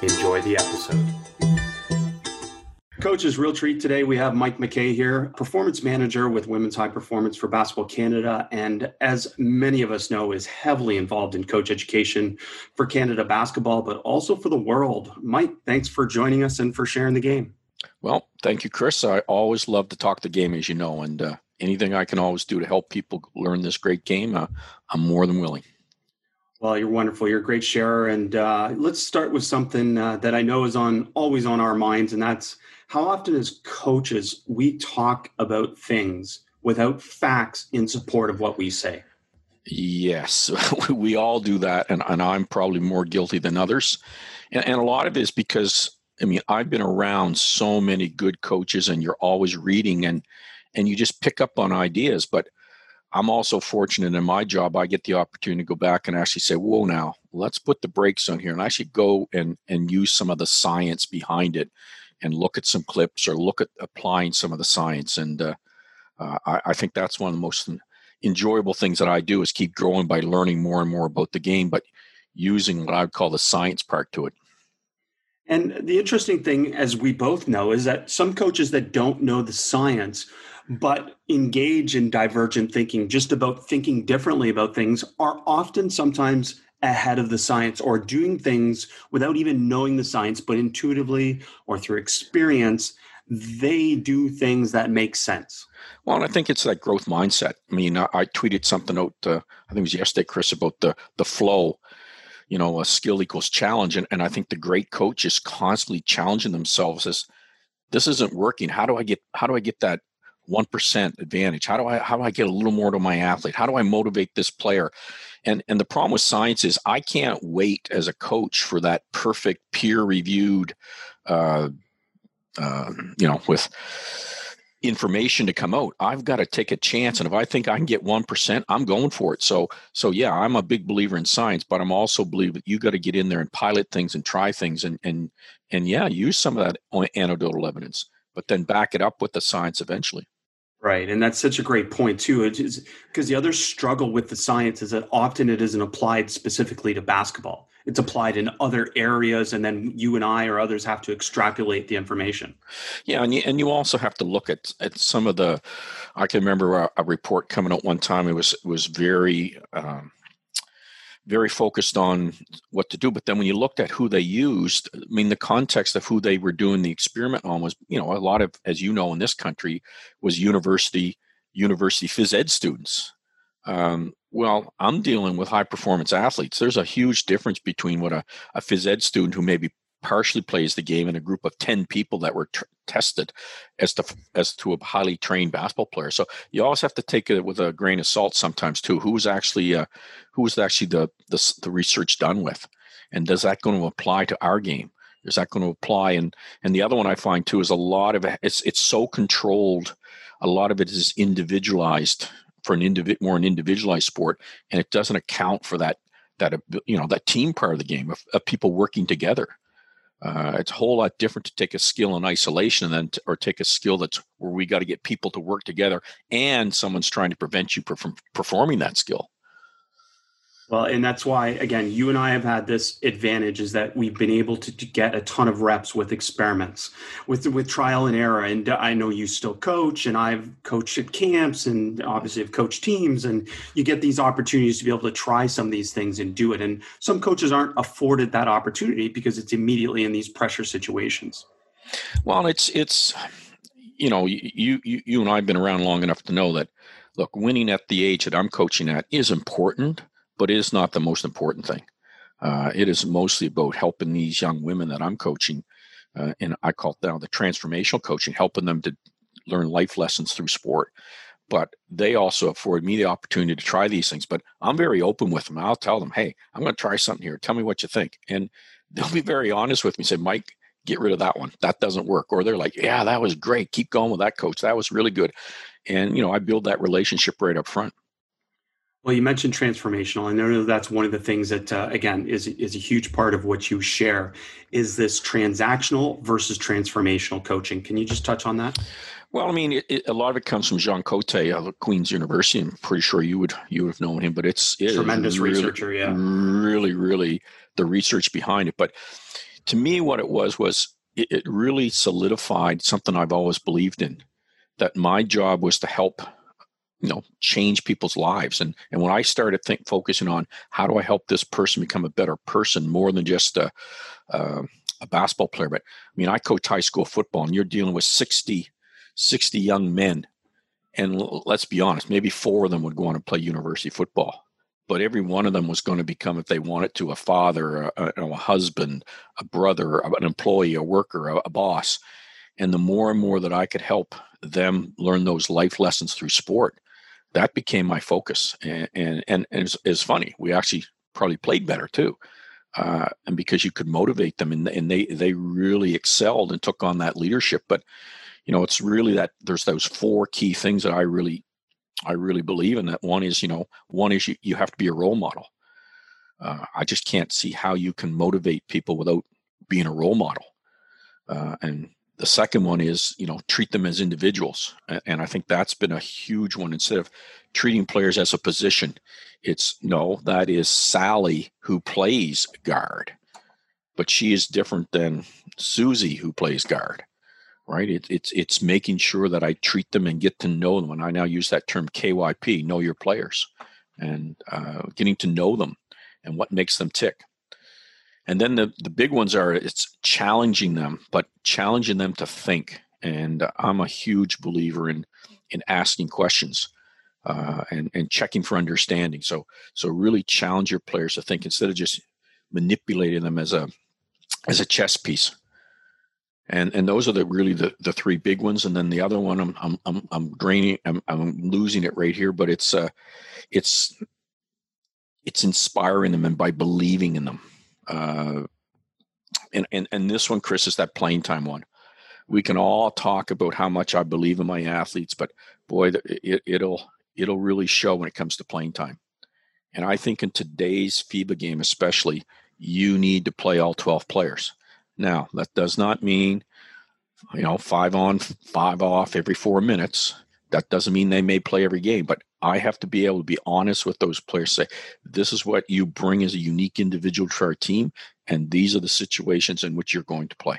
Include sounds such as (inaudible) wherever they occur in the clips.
Enjoy the episode. Coach's real treat today. We have Mike MacKay here, performance manager with Women's High Performance for Basketball Canada, and as many of us know, is heavily involved in coach education for Canada basketball, but also for the world. Mike, thanks for joining us and for sharing the game. Well, thank you, Chris. I always love to talk the game, as you know, and uh, anything I can always do to help people learn this great game, uh, I'm more than willing. Well, you're wonderful. You're a great sharer, and uh, let's start with something uh, that I know is on always on our minds, and that's how often, as coaches, we talk about things without facts in support of what we say. Yes, (laughs) we all do that, and, and I'm probably more guilty than others. And, and a lot of it is because I mean, I've been around so many good coaches and you're always reading and and you just pick up on ideas. But I'm also fortunate in my job, I get the opportunity to go back and actually say, whoa, now let's put the brakes on here and actually go and, and use some of the science behind it and look at some clips or look at applying some of the science. And uh, uh, I, I, think that's one of the most enjoyable things that I do is keep growing by learning more and more about the game, but using what I would call the science part to it. And the interesting thing, as we both know, is that some coaches that don't know the science but engage in divergent thinking, just about thinking differently about things, are often sometimes ahead of the science or doing things without even knowing the science, but intuitively or through experience, they do things that make sense. Well, and I think it's that growth mindset. I mean, I, I tweeted something out, uh, I think it was yesterday, Chris, about the the flow you know, a skill equals challenge. And, and I think the great coach is constantly challenging themselves as this isn't working. How do I get, how do I get that 1% advantage? How do I, how do I get a little more to my athlete? How do I motivate this player? And, and the problem with science is I can't wait as a coach for that perfect peer reviewed, uh, uh, you know, with, information to come out i've got to take a chance and if i think i can get 1% i'm going for it so so yeah i'm a big believer in science but i'm also believe that you got to get in there and pilot things and try things and and and yeah use some of that anecdotal evidence but then back it up with the science eventually Right. And that's such a great point, too. Because the other struggle with the science is that often it isn't applied specifically to basketball. It's applied in other areas, and then you and I or others have to extrapolate the information. Yeah. And you, and you also have to look at, at some of the, I can remember a, a report coming out one time. It was, it was very, um, very focused on what to do. But then when you looked at who they used, I mean, the context of who they were doing the experiment on was, you know, a lot of, as you know, in this country, was university university phys ed students. Um, well, I'm dealing with high performance athletes. There's a huge difference between what a, a phys ed student who maybe partially plays the game in a group of 10 people that were tested as to as to a highly trained basketball player. So you always have to take it with a grain of salt sometimes too. Who was actually uh, who was actually the, the the research done with? And does that going to apply to our game? Is that going to apply? And and the other one i find too is a lot of it it's it's so controlled a lot of it is individualized for an individ more an individualized sport and it doesn't account for that that you know that team part of the game of, of people working together uh, it's a whole lot different to take a skill in isolation than to, or take a skill that's where we got to get people to work together and someone's trying to prevent you from performing that skill. Well, and that's why, again, you and I have had this advantage is that we've been able to, to, get a ton of reps with experiments, with with trial and error. And I know you still coach, and I've coached at camps, and obviously have coached teams. And you get these opportunities to be able to try some of these things and do it. And some coaches aren't afforded that opportunity because it's immediately in these pressure situations. Well, it's it's you know you you you and I've been around long enough to know that look, winning at the age that I'm coaching at is important but it is not the most important thing. Uh, it is mostly about helping these young women that I'm coaching, uh, and I call it now the transformational coaching, helping them to learn life lessons through sport. But they also afford me the opportunity to try these things. But I'm very open with them. I'll tell them, hey, I'm going to try something here. Tell me what you think. And (laughs) they'll be very honest with me. Say, Mike, get rid of that one. That doesn't work. Or they're like, yeah, that was great. Keep going with that coach. That was really good. And, you know, I build that relationship right up front. Well, you mentioned transformational, and I know that's one of the things that, uh, again, is is a huge part of what you share. Is this transactional versus transformational coaching? Can you just touch on that? Well, I mean, it, it, a lot of it comes from Jean Cote of Queen's University. I'm pretty sure you would you would have known him, but it's it tremendous really, researcher. Yeah, really, really the research behind it. But to me, what it was was it, it really solidified something I've always believed in. That my job was to help you know change people's lives. And and when i started think focusing on how do i help this person become a better person more than just a a basketball player but i mean i coach high school football and you're dealing with 60 60 young men. And let's be honest maybe four of them would go on and play university football but every one of them was going to become if they wanted to a father a, a, a husband a brother an employee a worker a, a boss. And the more and more that i could help them learn those life lessons through sport that became my focus and and and, it's funny we actually probably played better too uh, and because you could motivate them and, and they they really excelled and took on that leadership but you know it's really that there's those four key things that i really i really believe in that one is you know one is you, you have to be a role model. Uh, i just can't see how you can motivate people without being a role model uh, and the second one is you know treat them as individuals and i think that's been a huge one instead of treating players as a position it's no that is sally who plays guard but she is different than susie who plays guard right? It, it's it's making sure that I treat them and get to know them. And I now use that term KYP, know your players, and uh, getting to know them and what makes them tick. And then the the big ones are it's challenging them, but challenging them to think. And I'm a huge believer in in asking questions. Uh, and and checking for understanding. So so really challenge your players to think instead of just manipulating them as a as a chess piece and and those are the really the, the three big ones and then the other one i'm i'm i'm, I'm draining I'm, I'm losing it right here but it's uh it's it's inspiring them and by believing in them uh and and, and this one chris is that playing time one. We can all talk about how much i believe in my athletes but boy it, it'll it'll really show when it comes to playing time. And i think in today's fiba game especially you need to play all 12 players. Now, that does not mean, you know, five on, five off every four minutes. That doesn't mean they may play every game, but I have to be able to be honest with those players. Say, this is what you bring as a unique individual to our team, and these are the situations in which you're going to play.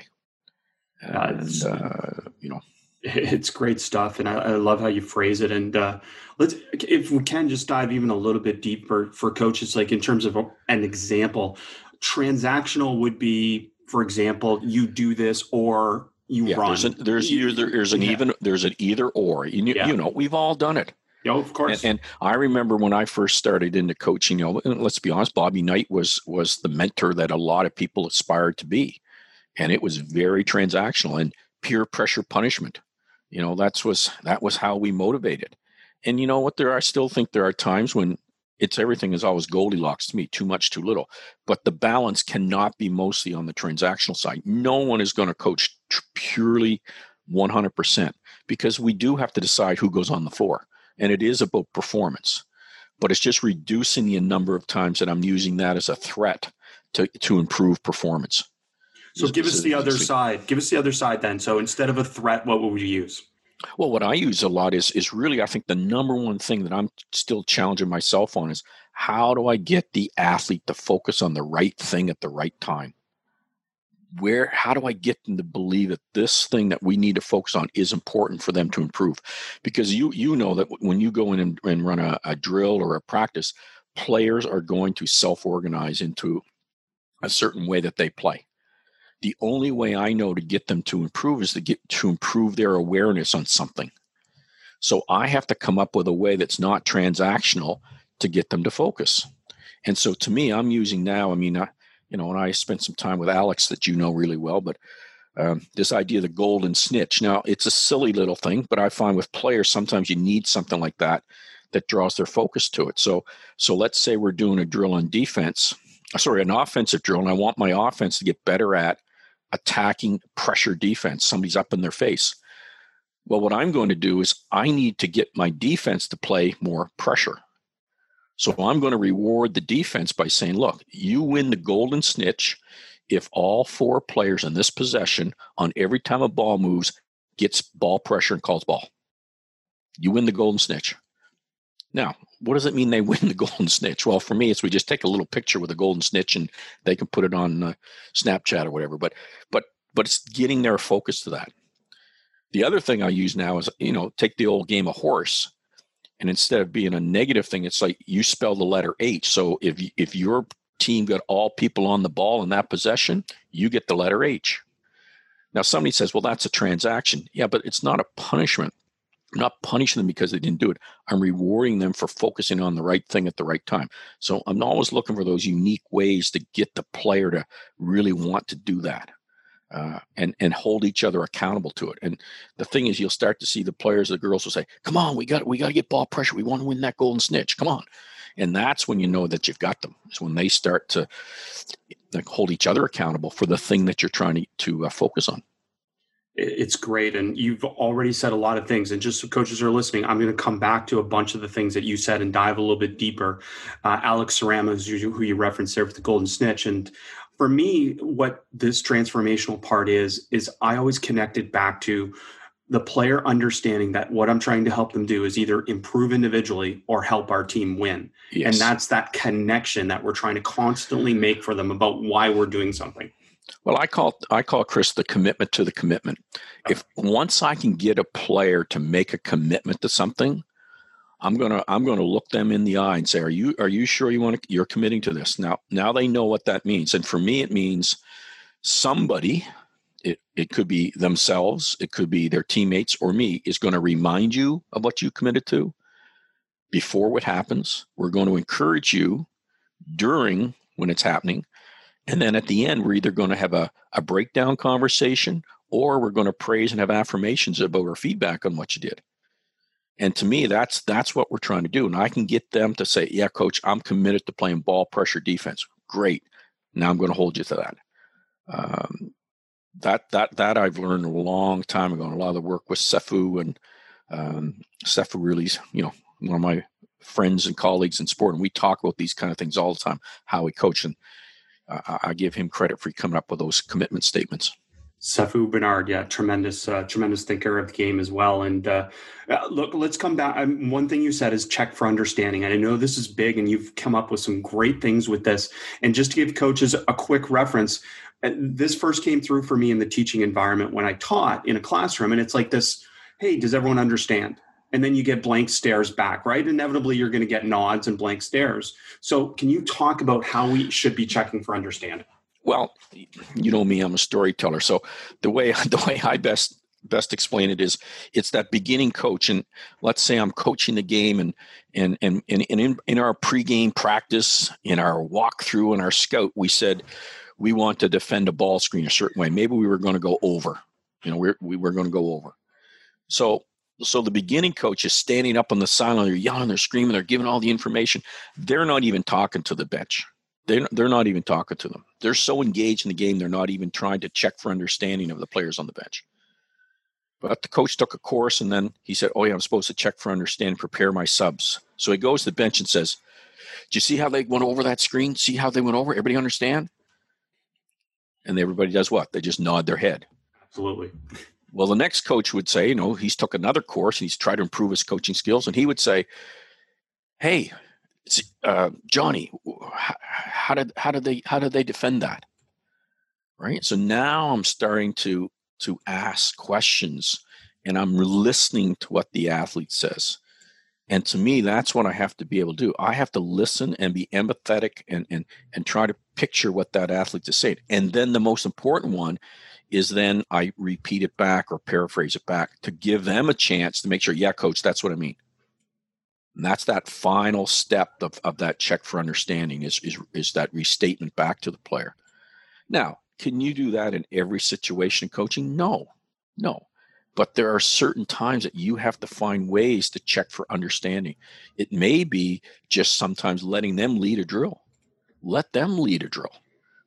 And, uh, you know, (laughs) it's great stuff, and I, I, love how you phrase it. And uh, let's, if we can, just dive even a little bit deeper for coaches, like in terms of an example. Transactional would be for example, you do this or you yeah, run. There's, an, there's either there's an yeah. even there's an either or. You, yeah. you know, we've all done it. Yeah, of course. And, and, I remember when I first started into coaching. You know, let's be honest, Bobby Knight was was the mentor that a lot of people aspired to be, and it was very transactional and peer pressure punishment. You know, that's was that was how we motivated. And you know what? There, I still think there are times when it's everything is always Goldilocks to me, too much, too little. But the balance cannot be mostly on the transactional side. No one is going to coach purely 100% because we do have to decide who goes on the floor. And it is about performance. But it's just reducing the number of times that I'm using that as a threat to, to improve performance. So give us the other side. Give us the other side then. So instead of a threat, what would you use? Well, what I use a lot is is really I think the number one thing that I'm still challenging myself on is how do I get the athlete to focus on the right thing at the right time? Where how do I get them to believe that this thing that we need to focus on is important for them to improve? Because you you know that when you go in and, and run a, a drill or a practice, players are going to self-organize into a certain way that they play the only way I know to get them to improve is to get to improve their awareness on something. So I have to come up with a way that's not transactional to get them to focus. And so to me, I'm using now, I mean, I, you know, and I spent some time with Alex that you know really well, but um, this idea of the golden snitch. Now, it's a silly little thing, but I find with players, sometimes you need something like that that draws their focus to it. So, so let's say we're doing a drill on defense, sorry, an offensive drill, and I want my offense to get better at attacking pressure defense. Somebody's up in their face. Well, what I'm going to do is I need to get my defense to play more pressure. So I'm going to reward the defense by saying, look, you win the golden snitch if all four players in this possession on every time a ball moves gets ball pressure and calls ball. You win the golden snitch. Now, what does it mean they (laughs) win the golden snitch? Well, for me, it's we just take a little picture with a golden snitch and they can put it on uh, Snapchat or whatever. But but but it's getting their focus to that. The other thing I use now is you know take the old game of horse, and instead of being a negative thing, it's like you spell the letter H. So if if your team got all people on the ball in that possession, you get the letter H. Now somebody says, well, that's a transaction. Yeah, but it's not a punishment. I'm not punishing them because they didn't do it. I'm rewarding them for focusing on the right thing at the right time. So I'm always looking for those unique ways to get the player to really want to do that. Uh, and and hold each other accountable to it. And the thing is, you'll start to see the players, the girls will say, "Come on, we got we got to get ball pressure. We want to win that golden snitch. Come on!" And that's when you know that you've got them. Is when they start to like, hold each other accountable for the thing that you're trying to, to uh, focus on it's great and you've already said a lot of things and just so coaches are listening i'm going to come back to a bunch of the things that you said and dive a little bit deeper uh, alex is who you referenced there with the golden snitch and for me what this transformational part is is i always connected back to the player understanding that what i'm trying to help them do is either improve individually or help our team win yes. and that's that connection that we're trying to constantly make for them about why we're doing something well, I call I call Chris the commitment to the commitment. If once I can get a player to make a commitment to something, I'm gonna I'm gonna look them in the eye and say, "Are you are you sure you want to? You're committing to this now? Now they know what that means, and for me, it means somebody. It it could be themselves, it could be their teammates, or me is going to remind you of what you committed to before what happens. We're going to encourage you during when it's happening and then at the end, we're either going to have a, a breakdown conversation or we're going to praise and have affirmations about our feedback on what you did. And to me, that's that's what we're trying to do. And I can get them to say, "Yeah, coach, I'm committed to playing ball pressure defense." Great. Now I'm going to hold you to that. Um, that that that I've learned a long time ago. And a lot of the work with Sefu and um, Sefu really, you know, one of my friends and colleagues in sport, and we talk about these kind of things all the time. How we coach, and I, I give him credit for coming up with those commitment statements. Sefu Bernard, yeah, tremendous, uh, tremendous thinker of the game as well. And uh, uh, look, let's come back. Um, one thing you said is check for understanding. And I know this is big, and you've come up with some great things with this. And just to give coaches a quick reference, uh, this first came through for me in the teaching environment when I taught in a classroom, and it's like this: Hey, does everyone understand? and then you get blank stares back, right? Inevitably, you're going to get nods and blank stares. So, can you talk about how we should be checking for understanding? Well, you know me; I'm a storyteller. So, the way (laughs) the way I best best explain it is, it's that beginning coach, and let's say I'm coaching the game, and and and, and in in our pregame practice, in our walkthrough, in our scout, we said we want to defend a ball screen a certain way. Maybe we were going to go over. You know, we're, we were going to go over. So so the beginning coach is standing up on the sideline, they're yelling, they're screaming, they're giving all the information. They're not even talking to the bench. They're, they're not even talking to them. They're so engaged in the game, they're not even trying to check for understanding of the players on the bench. But the coach took a course and then he said, Oh, yeah, I'm supposed to check for understanding, prepare my subs. So he goes to the bench and says, Do you see how they went over that screen? See how they went over? Everybody understand? And everybody does what? They just nod their head. Absolutely. Well, the next coach would say, you know, he's took another course and he's tried to improve his coaching skills, and he would say, "Hey, uh, Johnny, how did how did they how did they defend that?" Right. So now I'm starting to to ask questions, and I'm listening to what the athlete says. And to me, that's what I have to be able to do. I have to listen and be empathetic and and and try to picture what that athlete is saying. And then the most important one is then I repeat it back or paraphrase it back to give them a chance to make sure, yeah, coach, that's what I mean. And that's that final step of, of that check for understanding is, is, is that restatement back to the player. Now, can you do that in every situation coaching? No, no. But there are certain times that you have to find ways to check for understanding. It may be just sometimes letting them lead a drill. Let them lead a drill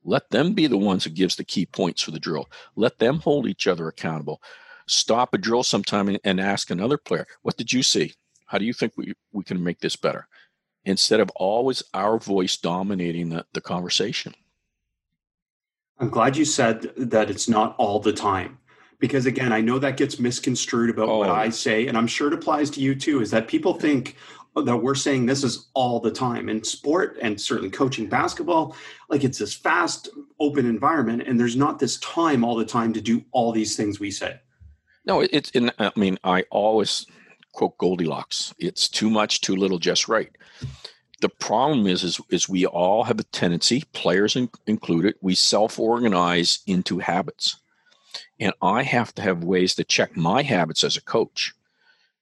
Let them be the ones who gives the key points for the drill. Let them hold each other accountable. Stop a drill sometime and ask another player, what did you see? How do you think we, we can make this better? Instead of always our voice dominating the, the conversation. I'm glad you said that it's not all the time. Because again, I know that gets misconstrued about oh. what I say, and I'm sure it applies to you too, is that people think that we're saying this is all the time in sport and certainly coaching basketball like it's this fast open environment and there's not this time all the time to do all these things we say no it's in i mean i always quote goldilocks it's too much too little just right the problem is, is, is we all have a tendency, players in, included, we self-organize into habits. And I have to have ways to check my habits as a coach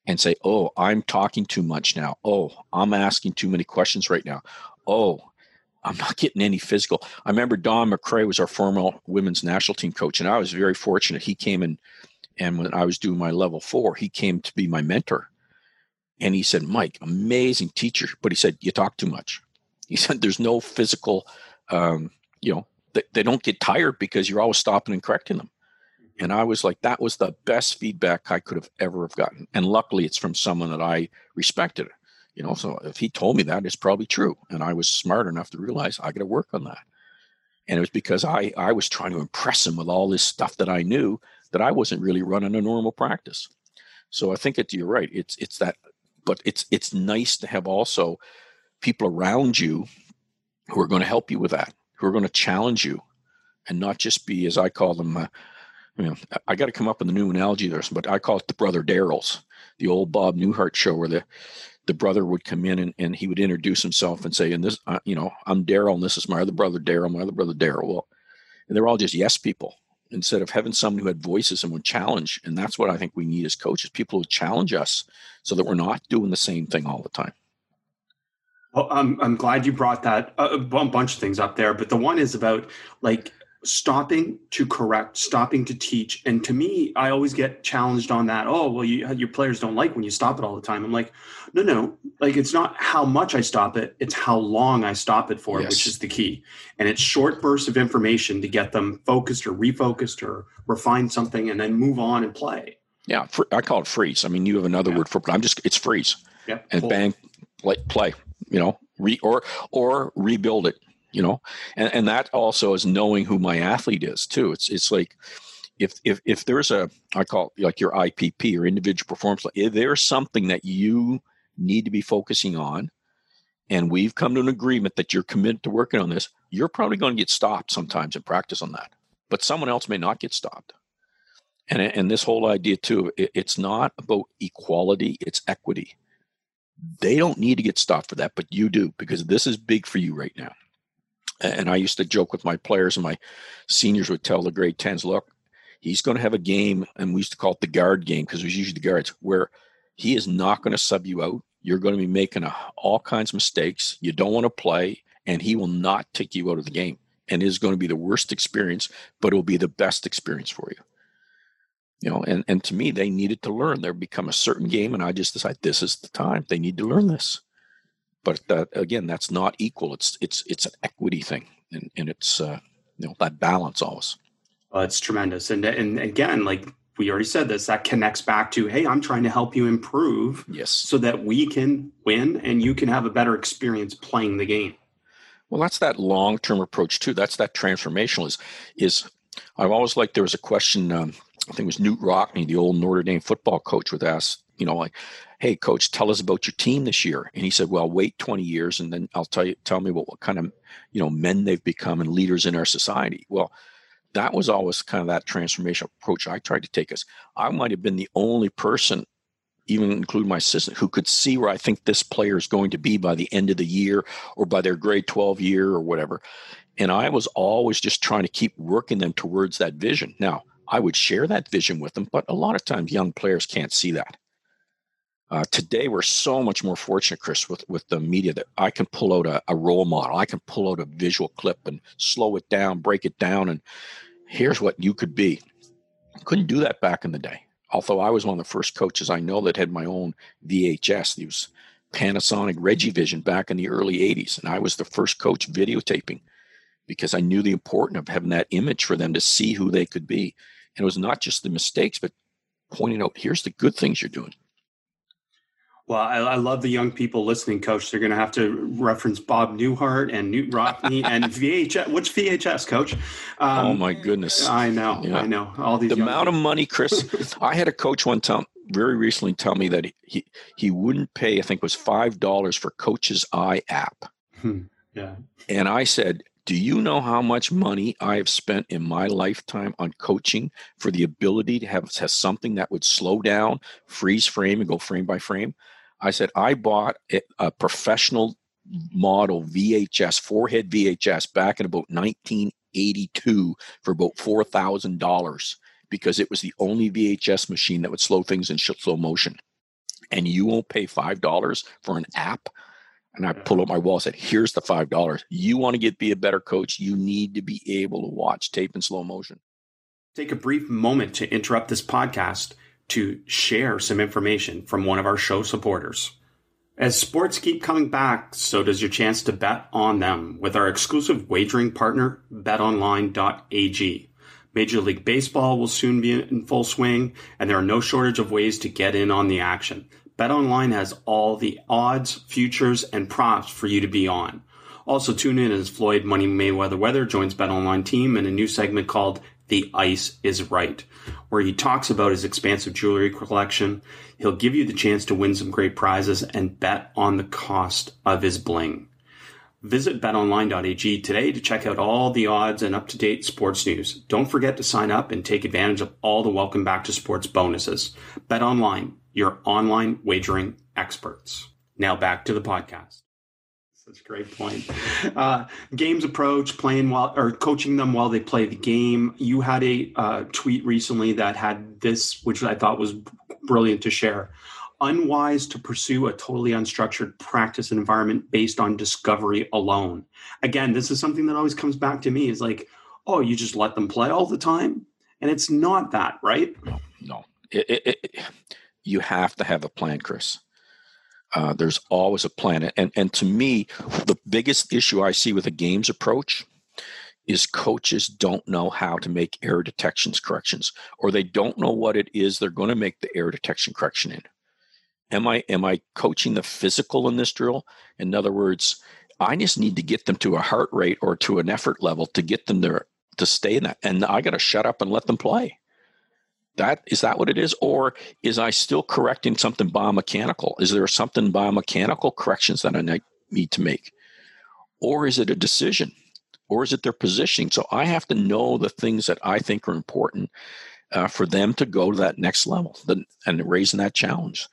and say, oh, I'm talking too much now. Oh, I'm asking too many questions right now. Oh, I'm not getting any physical. I remember Don McCrae was our former women's national team coach, and I was very fortunate. He came in, and when I was doing my level four, he came to be my mentor. And he said, Mike, amazing teacher. But he said, you talk too much. He (laughs) said, there's no physical, um, you know, they, they don't get tired because you're always stopping and correcting them. And I was like, that was the best feedback I could have ever have gotten. And luckily, it's from someone that I respected. You know, so if he told me that, it's probably true. And I was smart enough to realize I got to work on that. And it was because I I was trying to impress him with all this stuff that I knew that I wasn't really running a normal practice. So I think that you're right. It's it's that but it's it's nice to have also people around you who are going to help you with that, who are going to challenge you, and not just be, as I call them, uh, you know, I got to come up with a new analogy there, but I call it the brother Darrells, the old Bob Newhart show, where the the brother would come in and, and he would introduce himself and say, "And this, uh, you know, I'm Darrell, and this is my other brother Darrell, my other brother Darrell." Well, and they're all just yes people instead of having someone who had voices and would challenge. And that's what I think we need as coaches people who challenge us so that we're not doing the same thing all the time. Well, I'm, I'm glad you brought that uh, a bunch of things up there, but the one is about like stopping to correct, stopping to teach. And to me, I always get challenged on that. Oh, well, you, your players don't like when you stop it all the time. I'm like, no, no, like it's not how much I stop it, it's how long I stop it for, yes. which is the key. And it's short bursts of information to get them focused or refocused or refine something and then move on and play. Yeah, I call it freeze. I mean, you have another yeah. word for it. I'm just it's freeze. Yeah, and cool. bang, play, play. You know, re or or rebuild it you know? And and that also is knowing who my athlete is too. It's it's like if if if there's a i call it like your ipp or individual performance if there's something that you need to be focusing on and we've come to an agreement that you're committed to working on this you're probably going to get stopped sometimes in practice on that. But someone else may not get stopped. And and this whole idea too it, it's not about equality it's equity. They don't need to get stopped for that but you do because this is big for you right now and I used to joke with my players, and my seniors would tell the grade 10s, look, he's going to have a game, and we used to call it the guard game because it was usually the guards, where he is not going to sub you out. You're going to be making a, all kinds of mistakes. You don't want to play, and he will not take you out of the game. And it is going to be the worst experience, but it will be the best experience for you. You know, and, and to me, they needed to learn. There become a certain game, and I just decided this is the time. They need to learn this but that, again, that's not equal. It's it's it's an equity thing, and, and it's uh, you know that balance always. Well, it's tremendous, and and again, like we already said this, that connects back to hey, I'm trying to help you improve, yes, so that we can win and you can have a better experience playing the game. Well, that's that long term approach too. That's that transformational is is I've always liked there was a question. Um, I think it was Knute Rockne, the old Notre Dame football coach, would ask, you know, like, hey coach tell us about your team this year. And he said well wait 20 years and then i'll tell you tell me what, what kind of you know men they've become and leaders in our society. Well that was always kind of that transformational approach i tried to take us. I might have been the only person even include my assistant who could see where i think this player is going to be by the end of the year or by their grade 12 year or whatever. And i was always just trying to keep working them towards that vision. Now i would share that vision with them but a lot of times young players can't see that uh, today, we're so much more fortunate, Chris, with, with the media that I can pull out a, a, role model. I can pull out a visual clip and slow it down, break it down, and here's what you could be. Couldn't do that back in the day. Although I was one of the first coaches I know that had my own VHS, these Panasonic Regivision back in the early 80s. And I was the first coach videotaping because I knew the importance of having that image for them to see who they could be. And it was not just the mistakes, but pointing out here's the good things you're doing. Well, I, I, love the young people listening, Coach. They're going to have to reference Bob Newhart and Knute Rockne (laughs) and VHS. Which VHS, Coach? Um, oh my goodness! I know, yeah. I know. All these. The amount people. of money, Chris. (laughs) I had a coach one time very recently tell me that he he wouldn't pay. I think it was five dollars for Coach's Eye app. Hmm. Yeah. And I said, do you know how much money I have spent in my lifetime on coaching for the ability to have, have something that would slow down, freeze frame, and go frame by frame? I said, I bought a professional model VHS, four-head VHS back in about 1982 for about $4,000 because it was the only VHS machine that would slow things in slow motion. And you won't pay $5 for an app. And I pulled up my wall and said, here's the $5. You want to get be a better coach, you need to be able to watch tape in slow motion. Take a brief moment to interrupt this podcast to share some information from one of our show supporters. As sports keep coming back, so does your chance to bet on them with our exclusive wagering partner, betonline.ag. Major League Baseball will soon be in full swing, and there are no shortage of ways to get in on the action. BetOnline has all the odds, futures, and props for you to be on. Also, tune in as Floyd Money Mayweather Weather joins BetOnline team in a new segment called the Ice is Right, where he talks about his expansive jewelry collection. He'll give you the chance to win some great prizes and bet on the cost of his bling. Visit betonline.ag today to check out all the odds and up to date sports news. Don't forget to sign up and take advantage of all the welcome back to sports bonuses. BetOnline, your online wagering experts. Now back to the podcast. That's a great point. Uh, games approach, playing while or coaching them while they play the game. You had a uh, tweet recently that had this, which I thought was brilliant to share. Unwise to pursue a totally unstructured practice environment based on discovery alone. Again, this is something that always comes back to me is like, oh, you just let them play all the time, and it's not that, right? No, no. It, it, it, you have to have a plan, Chris. Uh, there's always a plan. And, and to me, the biggest issue I see with a games approach is coaches don't know how to make error detections corrections, or they don't know what it is they're going to make the error detection correction in. Am I am I coaching the physical in this drill? In other words, I just need to get them to a heart rate or to an effort level to get them there to stay in that, and I got to shut up and let them play. That is that what it is, or is I still correcting something biomechanical? Is there something biomechanical corrections that I need to make, or is it a decision, or is it their positioning? So I have to know the things that I think are important uh, for them to go to that next level the, and raising that challenge.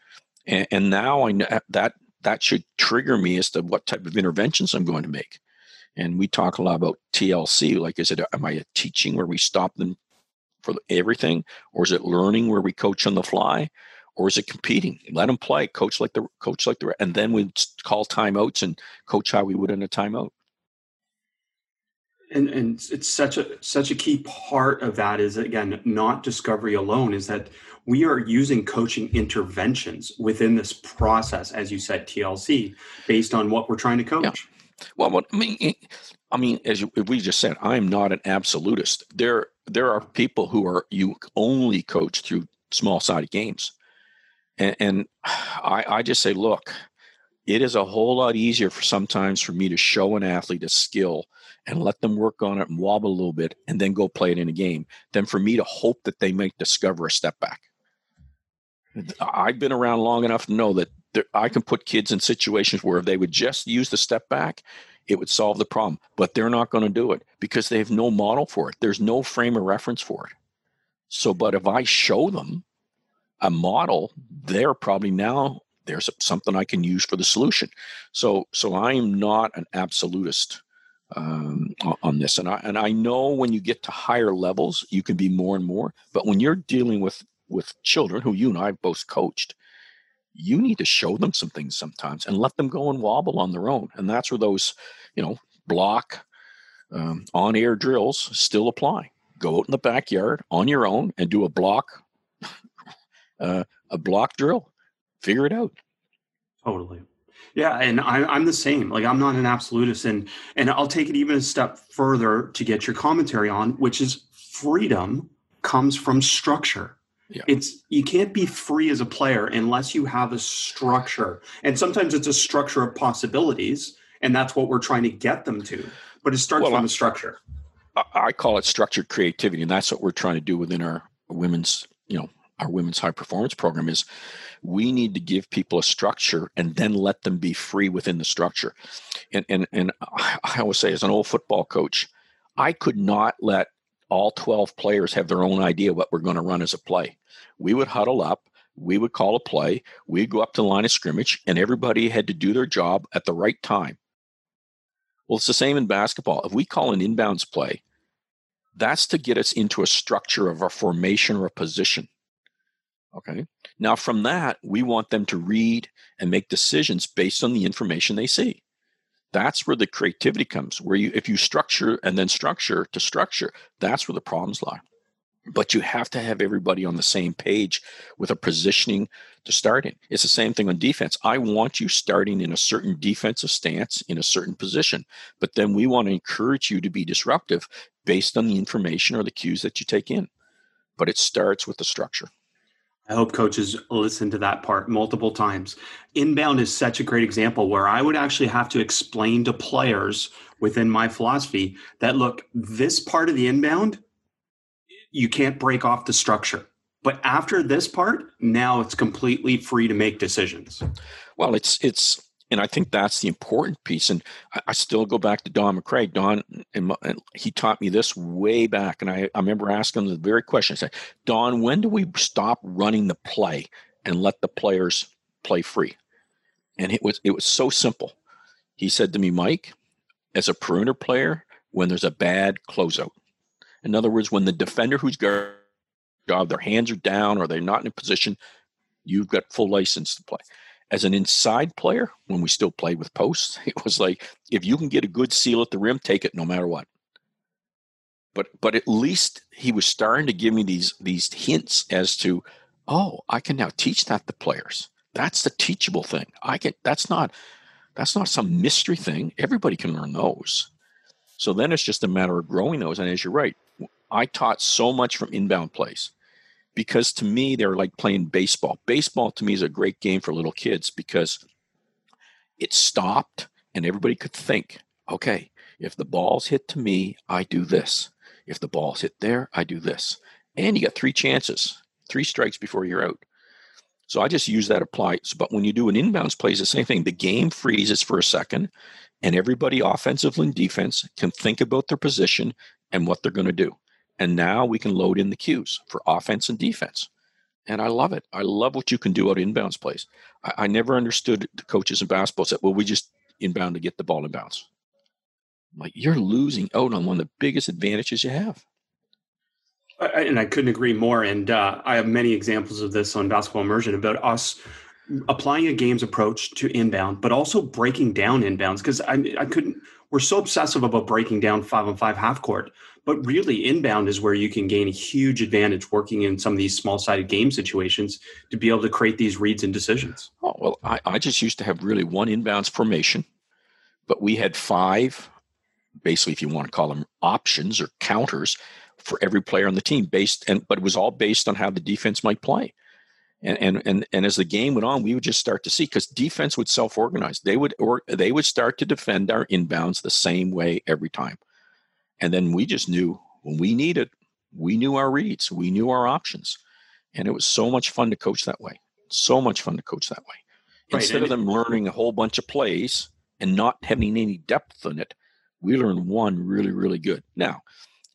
And, and now I know that that should trigger me as to what type of interventions I'm going to make. And we talk a lot about TLC. Like, is it, am I teaching where we stop them for everything, or is it learning where we coach on the fly, or is it competing? Let them play, coach like the coach like the, and then we call timeouts and coach how we would in a timeout. And and it's such a such a key part of that is again not discovery alone is that we are using coaching interventions within this process, as you said, TLC, based on what we're trying to coach. Yeah. Well, what, I mean, I mean, as we just said, I'm not an absolutist. There, there are people who are you only coach through small sided games, and, and (sighs) I, I just say, look, it is a whole lot easier for sometimes for me to show an athlete a skill and let them work on it and wobble a little bit and then go play it in a game than for me to hope that they might discover a step back. I've been around long enough to know that there, I can put kids in situations where if they would just use the step back, it would solve the problem. But they're not going to do it because they have no model for it. There's no frame of reference for it. So, but if I show them a model, they're probably now there's something I can use for the solution. So, so I am not an absolutist um, on this, and I and I know when you get to higher levels, you can be more and more. But when you're dealing with with children who you and I both coached, you need to show them some things sometimes and let them go and wobble on their own. And that's where those, you know, block um, on air drills still apply. Go out in the backyard on your own and do a block, (laughs) uh, a block drill. Figure it out. Totally. Yeah, and I, I'm the same. Like I'm not an absolutist, and and I'll take it even a step further to get your commentary on, which is freedom comes from structure. Yeah. It's you can't be free as a player unless you have a structure, and sometimes it's a structure of possibilities, and that's what we're trying to get them to. But it starts well, from I, a structure. I call it structured creativity, and that's what we're trying to do within our women's, you know, our women's high performance program is we need to give people a structure and then let them be free within the structure. And and and I always say as an old football coach, I could not let all 12 players have their own idea what we're going to run as a play. We would huddle up, we would call a play, we'd go up to the line of scrimmage, and everybody had to do their job at the right time. Well, it's the same in basketball. If we call an inbounds play, that's to get us into a structure of a formation or a position. Okay. Now, from that, we want them to read and make decisions based on the information they see. That's where the creativity comes. Where you, if you structure and then structure to structure, that's where the problems lie. But you have to have everybody on the same page with a positioning to start in. It's the same thing on defense. I want you starting in a certain defensive stance in a certain position, but then we want to encourage you to be disruptive based on the information or the cues that you take in. But it starts with the structure. I hope coaches listen to that part multiple times. Inbound is such a great example where I would actually have to explain to players within my philosophy that look, this part of the inbound, you can't break off the structure. But after this part, now it's completely free to make decisions. Well, it's it's and I think that's the important piece. And I, I still go back to Don McCrae. Don, and, and, he taught me this way back. And I, I remember asking him the very question. I said, Don, when do we stop running the play and let the players play free? And it was it was so simple. He said to me, Mike, as a perimeter player, when there's a bad closeout. In other words, when the defender who's guard job, their hands are down or they're not in a position, you've got full license to play as an inside player, when we still played with posts, (laughs) it was like if you can get a good seal at the rim, take it no matter what. But but at least he was starting to give me these these hints as to, oh, I can now teach that to players. That's the teachable thing. I can that's not that's not some mystery thing. Everybody can learn those. So then it's just a matter of growing those. And as you're right, I taught so much from inbound plays because to me they're like playing baseball. Baseball to me is a great game for little kids because it stopped and everybody could think, okay, if the ball's hit to me, I do this. If the ball's hit there, I do this. And you got three chances, three strikes before you're out. So I just use that apply. But when you do an inbounds play, it's the same thing. The game freezes for a second, and everybody, offensive and defense, can think about their position and what they're going to do. And now we can load in the cues for offense and defense. And I love it. I love what you can do out inbounds plays. I, I never understood the coaches in basketball said, well, we just inbound to get the ball in bounds. I'm like, you're losing out on one of the biggest advantages you have. And I couldn't agree more. And uh, I have many examples of this on Basketball Immersion about us applying a games approach to inbound, but also breaking down inbounds because I, I couldn't. We're so obsessive about breaking down five on five half court, but really, inbound is where you can gain a huge advantage working in some of these small sided game situations to be able to create these reads and decisions. Oh, well, I, I just used to have really one inbounds formation, but we had five, basically, if you want to call them options or counters for every player on the team based and but it was all based on how the defense might play and and and, and as the game went on we would just start to see because defense would self-organize they would or they would start to defend our inbounds the same way every time and then we just knew when we needed, we knew our reads, we knew our options. And it was so much fun to coach that way. So much fun to coach that way. Right. Instead of them learning a whole bunch of plays and not having any depth in it, we learned one really, really good. Now,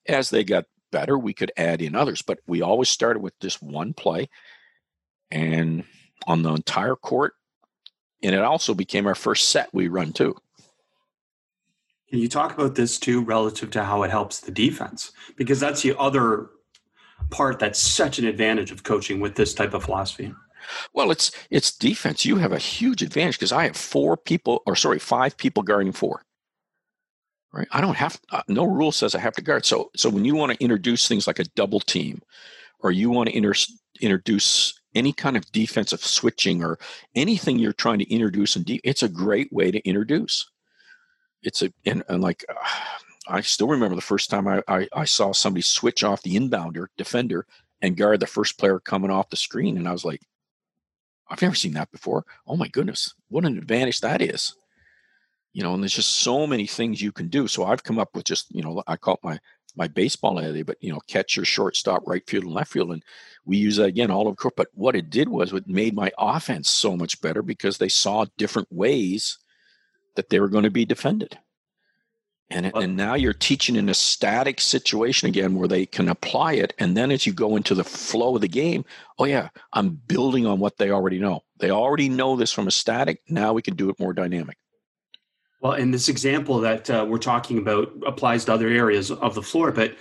as they got better, we could add in others, but we always started with this one play and on the entire court. And it also became our first set we run too. Can you talk about this too, relative to how it helps the defense? Because that's the other part that's such an advantage of coaching with this type of philosophy. Well, it's it's defense. You have a huge advantage because I have four people, or sorry, five people guarding four. Right? I don't have uh, no rule says I have to guard. So so when you want to introduce things like a double team, or you want to inter- introduce any kind of defensive switching or anything you're trying to introduce and de- it's a great way to introduce. It's a and, and like uh, i still remember the first time I, I, I saw somebody switch off the inbounder defender and guard the first player coming off the screen and i was like i've never seen that before. Oh my goodness what an advantage that is. You know and there's just so many things you can do. So i've come up with just you know i call it my my baseball idea, but you know, catcher, shortstop, right field, and left field, and we use that again all over court. But what it did was it made my offense so much better because they saw different ways that they were going to be defended. And, and now you're teaching in a static situation again where they can apply it. And then as you go into the flow of the game, oh, yeah, I'm building on what they already know. They already know this from a static. Now we can do it more dynamic. Well, in this example that uh, we're talking about applies to other areas of the floor, but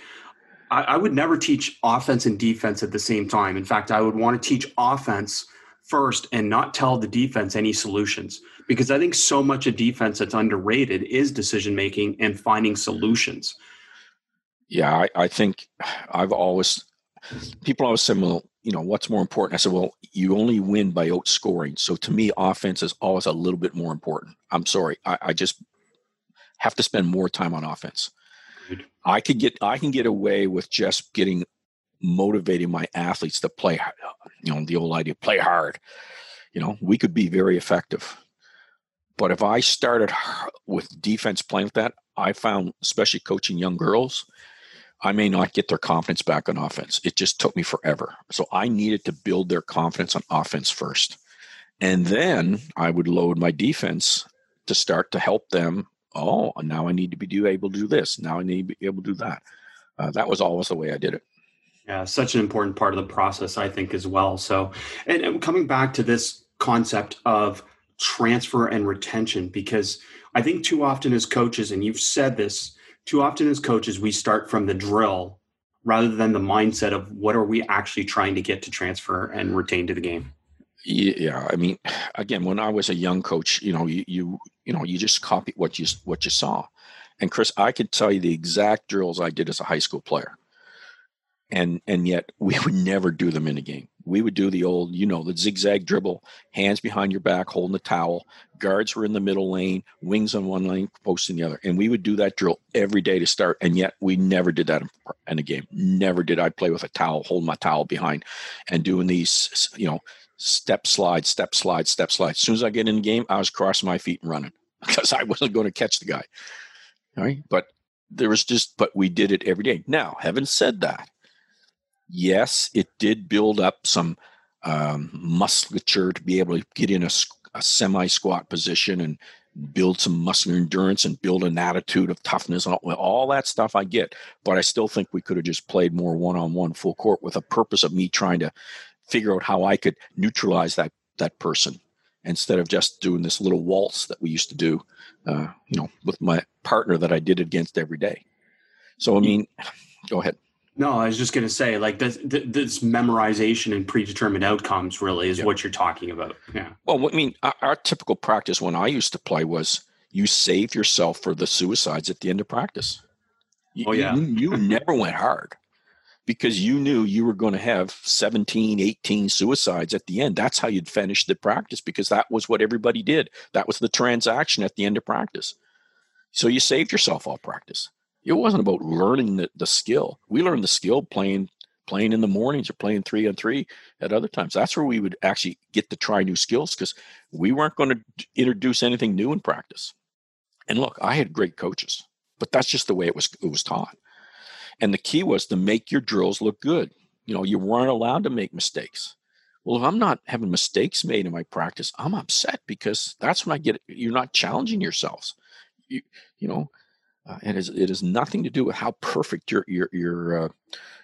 I, I, would never teach offense and defense at the same time. In fact, I would want to teach offense first and not tell the defense any solutions because I think so much of defense that's underrated is decision making and finding solutions. Yeah, I, I think I've always people always say, well, you know, what's more important? I said, well, you only win by outscoring. So to me, offense is always a little bit more important. I'm sorry. I, I just have to spend more time on offense. Good. I could get I can get away with just getting motivating my athletes to play you know the old idea play hard you know we could be very effective but if i started with defense playing with that i found especially coaching young girls I may not get their confidence back on offense. It just took me forever. So I needed to build their confidence on offense first. And then I would load my defense to start to help them. Oh, now I need to be able to do this. Now I need to be able to do that. Uh, that was always the way I did it. Yeah, such an important part of the process, I think, as well. So, and, and coming back to this concept of transfer and retention, because I think too often as coaches, and you've said this, too often as coaches we start from the drill rather than the mindset of what are we actually trying to get to transfer and retain to the game. Yeah i mean again when i was a young coach you know you you, you know you just copy what you what you saw. And chris i could tell you the exact drills i did as a high school player and and yet we (laughs) would never do them in a game we would do the old, you know, the zigzag dribble, hands behind your back, holding the towel. Guards were in the middle lane, wings on one lane, post in the other. And we would do that drill every day to start. And yet we never did that in a game. Never did I play with a towel, hold my towel behind and doing these, you know, step slide, step slide, step slide. As soon as I get in the game, I was crossing my feet and running (laughs) because I wasn't going to catch the guy. All right. But there was just, but we did it every day. Now, having said that, yes, it did build up some um, musculature to be able to get in a, a semi squat position and build some muscular endurance and build an attitude of toughness all, all that stuff i get. But i still think we could have just played more one-on-one full court with a purpose of me trying to figure out how i could neutralize that that person instead of just doing this little waltz that we used to do uh, you know with my partner that i did against every day. So i mean (sighs) go ahead no, I was just going to say, like this, this memorization and predetermined outcomes really is what you're talking about. Yeah. Well, I mean, our, our, typical practice when I used to play was you save yourself for the suicides at the end of practice. You, oh yeah. You, you (laughs) never went hard because you knew you were going to have 17, 18 suicides at the end. That's how you'd finish the practice because that was what everybody did. That was the transaction at the end of practice. So you saved yourself all practice it wasn't about learning the, the skill. We learned the skill playing playing in the mornings or playing three on three at other times. That's where we would actually get to try new skills because we weren't going to introduce anything new in practice. And look, I had great coaches, but that's just the way it was it was taught. And the key was to make your drills look good. You know, you weren't allowed to make mistakes. Well, if I'm not having mistakes made in my practice, I'm upset because that's when I get you're not challenging yourselves. You, you know, uh, it is it is nothing to do with how perfect your your your uh,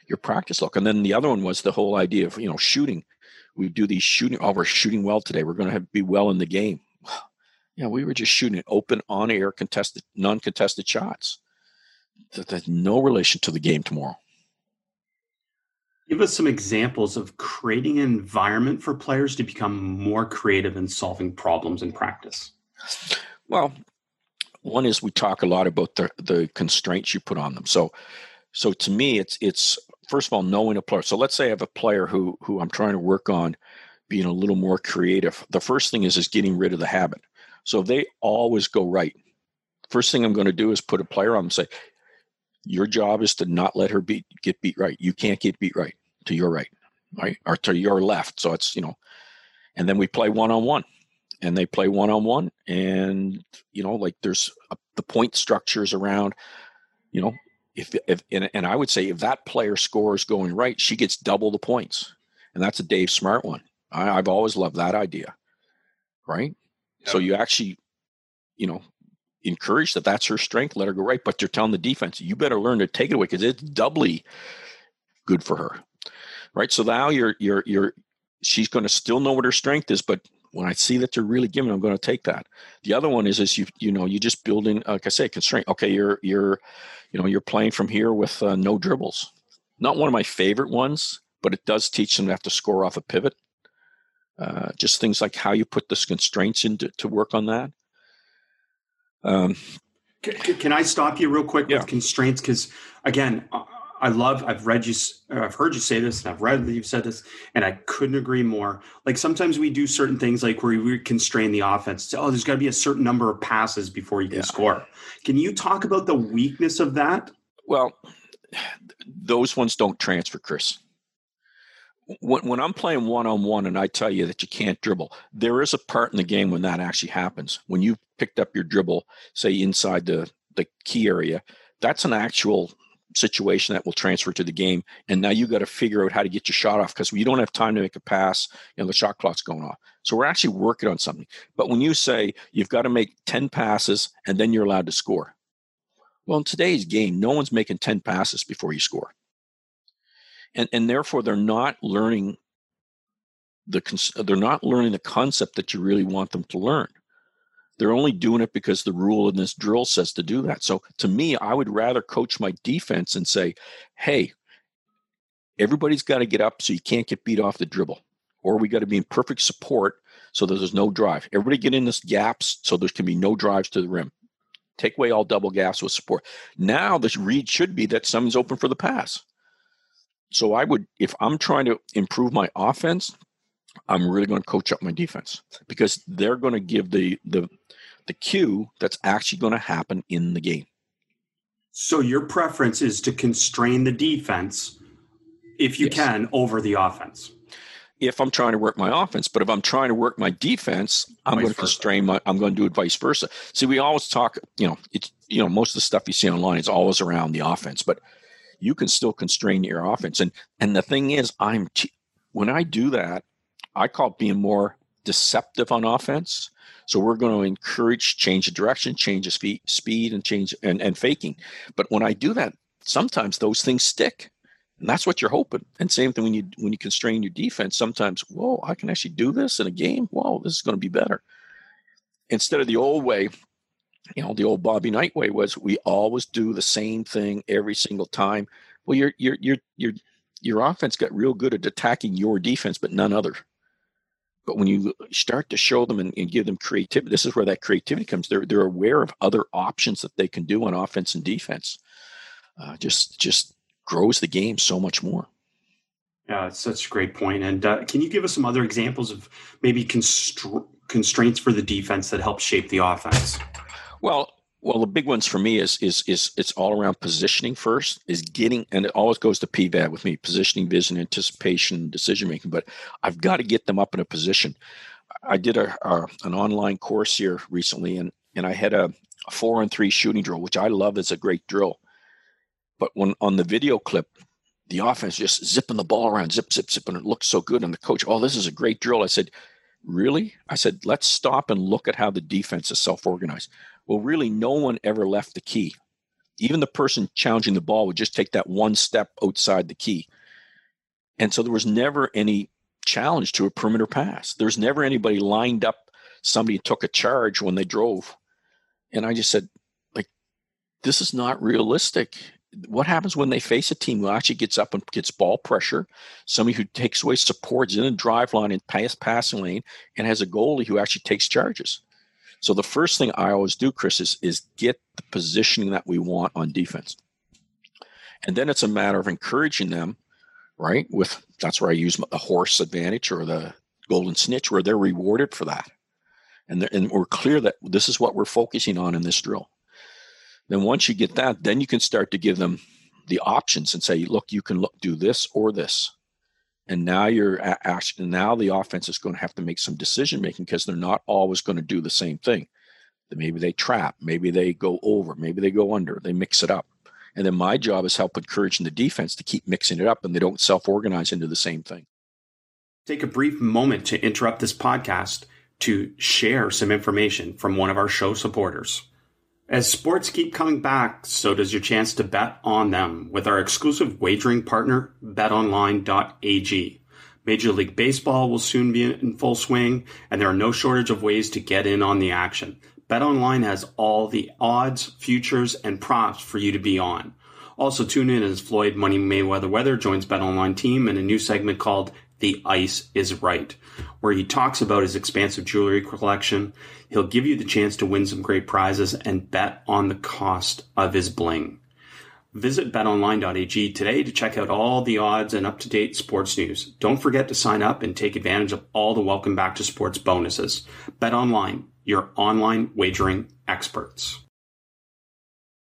your practice look. And then the other one was the whole idea of you know shooting. We do these shooting. Oh, we're shooting well today. We're going to be well in the game. (sighs) yeah, we were just shooting open, on air, contested, non contested shots. That has no relation to the game tomorrow. Give us some examples of creating an environment for players to become more creative in solving problems in practice. Well, one is we talk a lot about the the constraints you put on them. So so to me, it's it's first of all knowing a player. So let's say I have a player who who I'm trying to work on being a little more creative. The first thing is is getting rid of the habit. So they always go right, first thing I'm going to do is put a player on and say, your job is to not let her beat get beat right. You can't get beat right to your right, right, or to your left. So it's you know, and then we play one on one, and they play one on one, and you know, like there's a, the point structures around, you know, if if and, and I would say if that player scores going right, she gets double the points, and that's a Dave Smart one. I, I've always loved that idea, right? Yep. So you actually, you know, encourage that that's her strength, let her go right. But you're telling the defense, you better learn to take it away because it's doubly good for her. Right. So now you're you're you're she's going to still know what her strength is, but when I see that they're really giving, I'm going to take that. The other one is is you you know you just building like I say constraint. Okay, you're you're you know you're playing from here with uh, no dribbles. Not one of my favorite ones, but it does teach them to have to score off a pivot. Uh, just things like how you put the constraints into to work on that. Um, can, can, I stop you real quick yeah. with constraints? Because again, I love. I've read you. I've heard you say this, and I've read that you've said this, and I couldn't agree more. Like sometimes we do certain things, like where we constrain the offense. oh, there's got to be a certain number of passes before you can yeah. score. Can you talk about the weakness of that? Well, those ones don't transfer, Chris when, when I'm playing one on one and I tell you that you can't dribble, there is a part in the game when that actually happens. When you picked up your dribble, say inside the, the key area, that's an actual situation that will transfer to the game. And now you got to figure out how to get your shot off because you don't have time to make a pass. You know, the shot clock's going off. So we're actually working on something. But when you say you've got to make 10 passes and then you're allowed to score. Well, in today's game, no one's making 10 passes before you score and and therefore they're not learning the they're not learning the concept that you really want them to learn they're only doing it because the rule in this drill says to do that. So to me i would rather coach my defense and say hey everybody's got to get up so you can't get beat off the dribble or we got to be in perfect support so there's no drive. Everybody get in this gaps so there can be no drives to the rim. Take away all double gaps with support. Now the read should be that someone's open for the pass. So I would, if I'm trying to improve my offense, I'm really going to coach up my defense because they're going to give the the the cue that's actually going to happen in the game. So your preference is to constrain the defense, if you yes. can, over the offense. If I'm trying to work my offense, but if I'm trying to work my defense, I'm vice going to constrain my. I'm going to do it vice versa. See, we always talk. You know, it's you know most of the stuff you see online is always around the offense, but you can still constrain your offense. And and the thing is, I'm t- when I do that, I call it being more deceptive on offense. So we're going to encourage change of direction, change of speed, speed, and change and, and faking. But when I do that, sometimes those things stick. And that's what you're hoping. And same thing when you when you constrain your defense, sometimes, whoa, I can actually do this in a game. Whoa, this is going to be better. Instead of the old way, you know, the old Bobby Knight way was we always do the same thing every single time. Well, your your your your your offense got real good at attacking your defense, but none other. But when you start to show them and, and give them creativity, this is where that creativity comes. They're they're aware of other options that they can do on offense and defense. Uh, just just grows the game so much more. Yeah, it's such a great point. And uh, can you give us some other examples of maybe constr- constraints for the defense that help shape the offense? Well, well, the big ones for me is is is it's all around positioning first. Is getting and it always goes to PVAD with me: positioning, vision, anticipation, decision making. But I've got to get them up in a position. I did a, a an online course here recently, and and I had a, a four and three shooting drill, which I love as a great drill. But when on the video clip, the offense just zipping the ball around, zip, zip, zip, and it looks so good. And the coach, oh, this is a great drill. I said, really? I said, let's stop and look at how the defense is self organized. Well, really, no one ever left the key. Even the person challenging the ball would just take that one step outside the key. And so there was never any challenge to a perimeter pass. There's never anybody lined up, somebody took a charge when they drove. And I just said, like, this is not realistic. What happens when they face a team who actually gets up and gets ball pressure, somebody who takes away supports in a drive line and pass passing lane, and has a goalie who actually takes charges? So the first thing I always do, Chris, is, is get the positioning that we want on defense. And then it's a matter of encouraging them, right? With that's where I use the horse advantage or the golden snitch, where they're rewarded for that. And, and we're clear that this is what we're focusing on in this drill. Then once you get that, then you can start to give them the options and say, look, you can look, do this or this. And now you're actually now the offense is going to have to make some decision making because they're not always going to do the same thing. Maybe they trap, maybe they go over, maybe they go under, they mix it up. And then my job is help encouraging the defense to keep mixing it up and they don't self organize into the same thing. Take a brief moment to interrupt this podcast to share some information from one of our show supporters. As sports keep coming back, so does your chance to bet on them with our exclusive wagering partner, betonline.ag. Major League Baseball will soon be in full swing, and there are no shortage of ways to get in on the action. BetOnline has all the odds, futures, and props for you to be on. Also tune in as Floyd Money Mayweather Weather joins BetOnline team in a new segment called The Ice is Right, where he talks about his expansive jewelry collection. He'll give you the chance to win some great prizes and bet on the cost of his bling. Visit betonline.ag today to check out all the odds and up to date sports news. Don't forget to sign up and take advantage of all the welcome back to sports bonuses. BetOnline, your online wagering experts.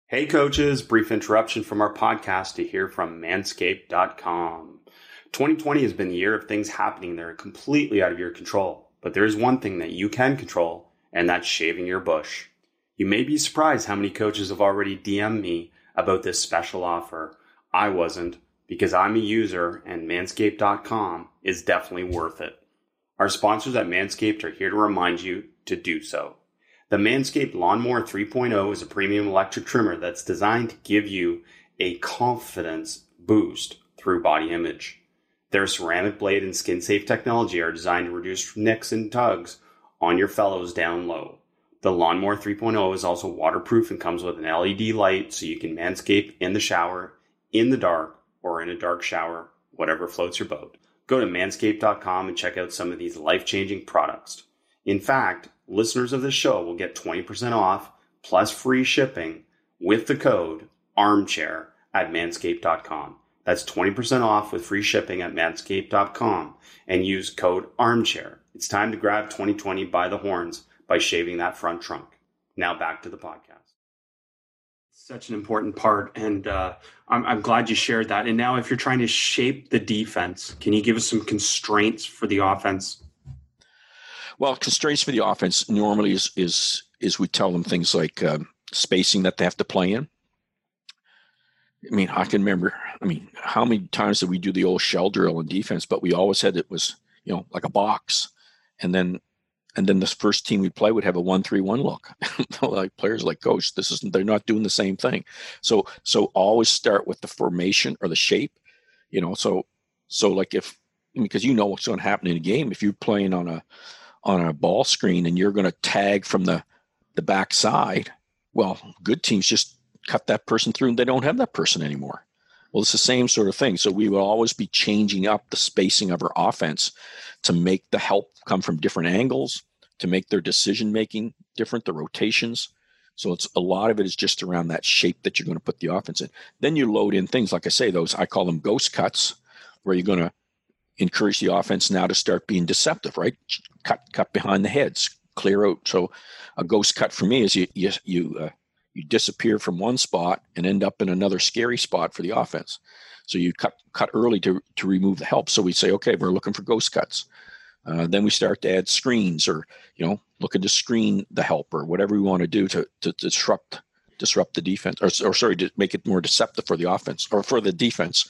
Hey coaches, brief interruption from our podcast to hear from manscaped.com. 2020 has been the year of things happening that are completely out of your control, but there is one thing that you can control, and that's shaving your bush. You may be surprised how many coaches have already DM'd me about this special offer. I wasn't because I'm a user and manscaped.com is definitely worth it. Our sponsors at Manscaped are here to remind you to do so. The Manscaped Lawnmower 3.0 is a premium electric trimmer that's designed to give you a confidence boost through body image. Their ceramic blade and skin safe technology are designed to reduce nicks and tugs on your fellows down low. The Lawnmower 3.0 is also waterproof and comes with an LED light so you can manscape in the shower, in the dark, or in a dark shower, whatever floats your boat. Go to manscaped.com and check out some of these life changing products. In fact, listeners of this show will get 20% off plus free shipping with the code armchair at manscaped.com. That's 20% off with free shipping at manscaped.com and use code armchair. It's time to grab 2020 by the horns by shaving that front trunk. Now back to the podcast. Such an important part, and uh, I'm, I'm glad you shared that. And now, if you're trying to shape the defense, can you give us some constraints for the offense? Well, constraints for the offense normally is is is we tell them things like um, spacing that they have to play in. I mean, I can remember. I mean, how many times did we do the old shell drill in defense? But we always had it was you know like a box, and then and then the first team we play would have a one-three-one look. (laughs) like players like coach, this is they're not doing the same thing. So so always start with the formation or the shape. You know, so so like if because you know what's going to happen in a game if you're playing on a on a ball screen and you're going to tag from the the back side. Well, good teams just cut that person through and they don't have that person anymore. Well, it's the same sort of thing. So we will always be changing up the spacing of our offense to make the help come from different angles, to make their decision making different, the rotations. So it's a lot of it is just around that shape that you're going to put the offense in. Then you load in things like I say, those I call them ghost cuts, where you're going to encourage the offense now to start being deceptive, right? Cut, cut behind the heads, clear out. So a ghost cut for me is you you you uh, you disappear from one spot and end up in another scary spot for the offense. So you cut cut early to to remove the help. So we say, okay, we're looking for ghost cuts. Uh, then we start to add screens or you know looking to screen the help or whatever we want to do to, to disrupt disrupt the defense or, or sorry to make it more deceptive for the offense or for the defense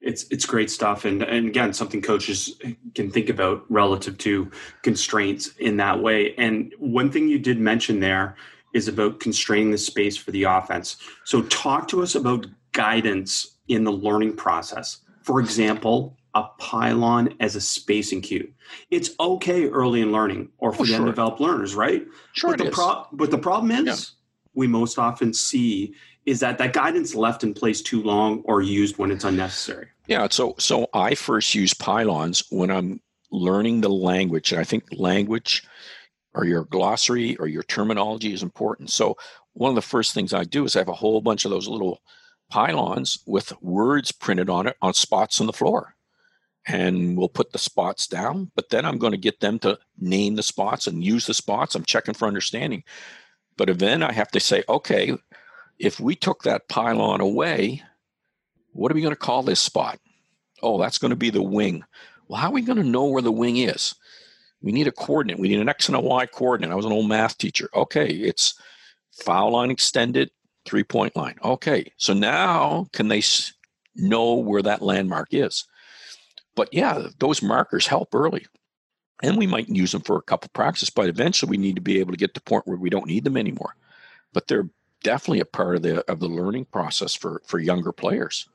it's it's great stuff and and again something coaches can think about relative to constraints in that way and one thing you did mention there is about constraining the space for the offense so talk to us about guidance in the learning process for example a pylon as a spacing cue. It's okay early in learning or for oh, them develop learners, right? Sure, but the, pro- but the problem is yeah. we most often see is that that guidance left in place too long or used when it's unnecessary. Yeah, so so I first use pylons when I'm learning the language, and I think language or your glossary or your terminology is important. So one of the first things I do is I have a whole bunch of those little pylons with words printed on it on spots on the floor. And we'll put the spots down, but then I'm going to get them to name the spots and use the spots. I'm checking for understanding. But then I have to say, okay, if we took that pylon away, what are we going to call this spot? Oh, that's going to be the wing. Well, how are we going to know where the wing is? We need a coordinate. We need an X and a Y coordinate. I was an old math teacher. Okay, it's foul line extended, three point line. Okay, so now can they know where that landmark is? But yeah, those markers help early. And we might use them for a couple practices, but eventually we need to be able to get to the point where we don't need them anymore. But they're definitely a part of the of the learning process for for younger players.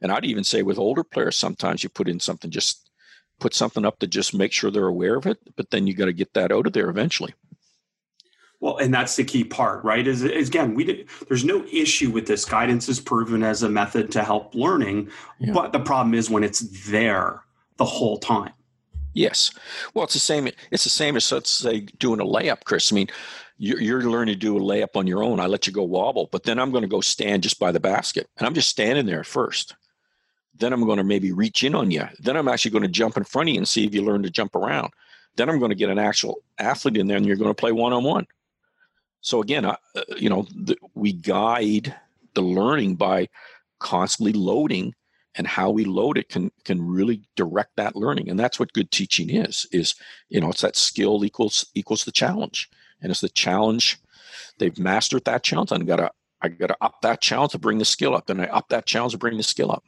And I'd even say with older players, sometimes you put in something just put something up to just make sure they're aware of it, but then you got to get that out of there eventually. Well, and that's the key part, right? Is, is again, we did, there's no issue with this. Guidance is proven as a method to help learning, yeah. but the problem is when it's there the whole time. Yes. Well, it's the same. It's the same as let's say doing a layup, Chris. I mean, you're, you're learning to do a layup on your own. I let you go wobble, but then I'm going to go stand just by the basket, and I'm just standing there first. Then I'm going to maybe reach in on you. Then I'm actually going to jump in front of you and see if you learn to jump around. Then I'm going to get an actual athlete in there, and you're going to play one on one. So again, uh, you know, the, we guide the learning by constantly loading, and how we load it can can really direct that learning. And that's what good teaching is. Is you know, it's that skill equals equals the challenge, and it's the challenge. They've mastered that challenge. I got to I got to up that challenge to bring the skill up, and I up that challenge to bring the skill up.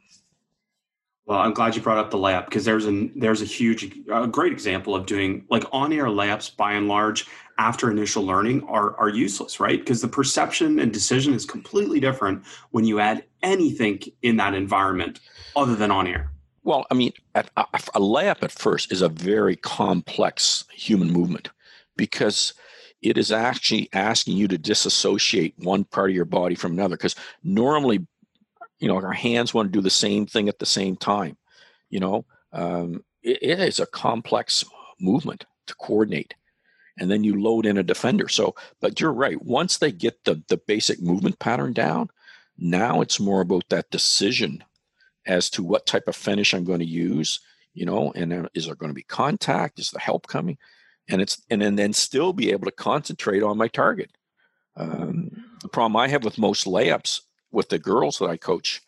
Well, I'm glad you brought up the layup because there's a there's a huge, a great example of doing like on-air layups. By and large, after initial learning, are are useless, right? Because the perception and decision is completely different when you add anything in that environment other than on-air. Well, I mean, a, a layup at first is a very complex human movement because it is actually asking you to disassociate one part of your body from another. Because normally you know our hands want to do the same thing at the same time you know? Um, it, it is a complex movement to coordinate and then you load in a defender. So but you're right once they get the the basic movement pattern down now it's more about that decision as to what type of finish i'm going to use you know and is there going to be contact is the help coming? And it's and then, then still be able to concentrate on my target. Um, the problem i have with most layups with the girls that I coach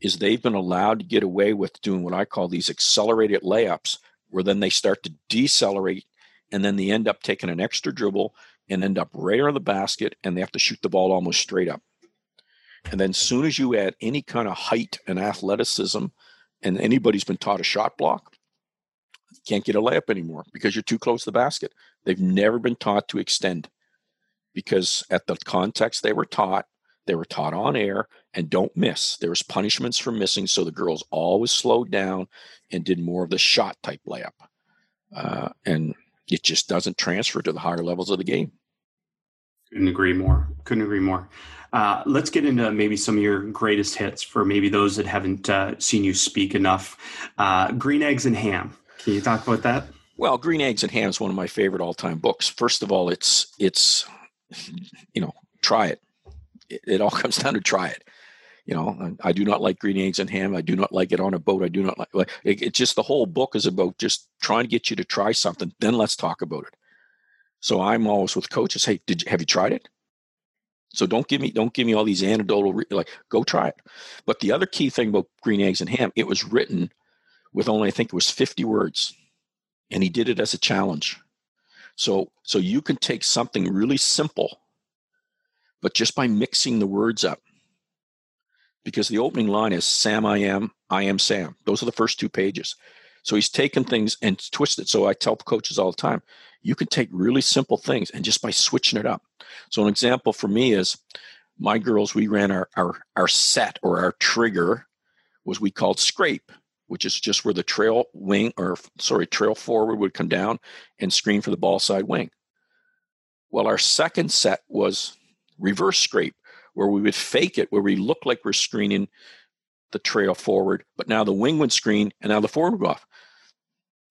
is they've been allowed to get away with doing what I call these accelerated layups, where then they start to decelerate and then they end up taking an extra dribble and end up right on the basket and they have to shoot the ball almost straight up. And then as soon as you add any kind of height and athleticism, and anybody's been taught a shot block, can't get a layup anymore because you're too close to the basket. They've never been taught to extend because at the context they were taught, they were taught on air and don't miss. There was punishments for missing, so the girls always slowed down and did more of the shot type layup, uh, and it just doesn't transfer to the higher levels of the game. Couldn't agree more. Couldn't agree more. Uh, let's get into maybe some of your greatest hits for maybe those that haven't uh, seen you speak enough. Uh, Green Eggs and Ham. Can you talk about that? Well, Green Eggs and Ham is one of my favorite all-time books. First of all, it's it's you know try it it, it all (laughs) comes down to try it. You know, I, do not like green eggs and ham. I do not like it on a boat. I do not like, like it, it's just the whole book is about just trying to get you to try something. Then let's talk about it. So I'm always with coaches. Hey, did you, have you tried it? So don't give me don't give me all these anecdotal like go try it. But the other key thing about green eggs and ham, it was written with only I think it was 50 words, and he did it as a challenge. So so you can take something really simple but just by mixing the words up. Because the opening line is Sam, I am, I am Sam. Those are the first two pages. So he's taken things and twisted. So I tell coaches all the time, you can take really simple things and just by switching it up. So an example for me is my girls, we ran our our, our set or our trigger was we called scrape, which is just where the trail wing or sorry, trail forward would come down and screen for the ball side wing. Well, our second set was reverse scrape, where we would fake it, where we look like we're screening the trail forward, but now the wing would screen and now the forward would go off.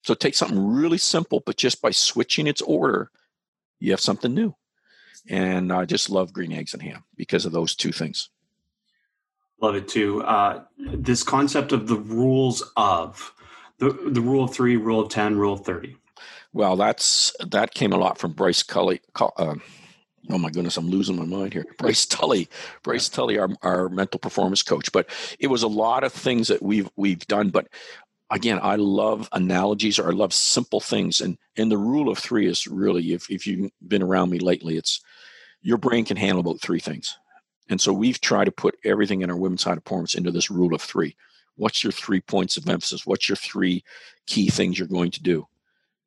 So take something really simple, but just by switching its order, you have something new. And I just love green eggs and ham because of those two things. Love it too. Uh, this concept of the rules of the the rule of three, rule of ten, rule of thirty. Well, that's that came a lot from Bryce Cully. Uh, oh my goodness, I'm losing my mind here. (laughs) Bryce Tully, Bryce Tully, our, our mental performance coach. But it was a lot of things that we've we've done. But again, I love analogies or I love simple things. And and the rule of three is really, if if you've been around me lately, it's your brain can handle about three things. And so we've tried to put everything in our women's high performance into this rule of three. What's your three points of emphasis? What's your three key things you're going to do?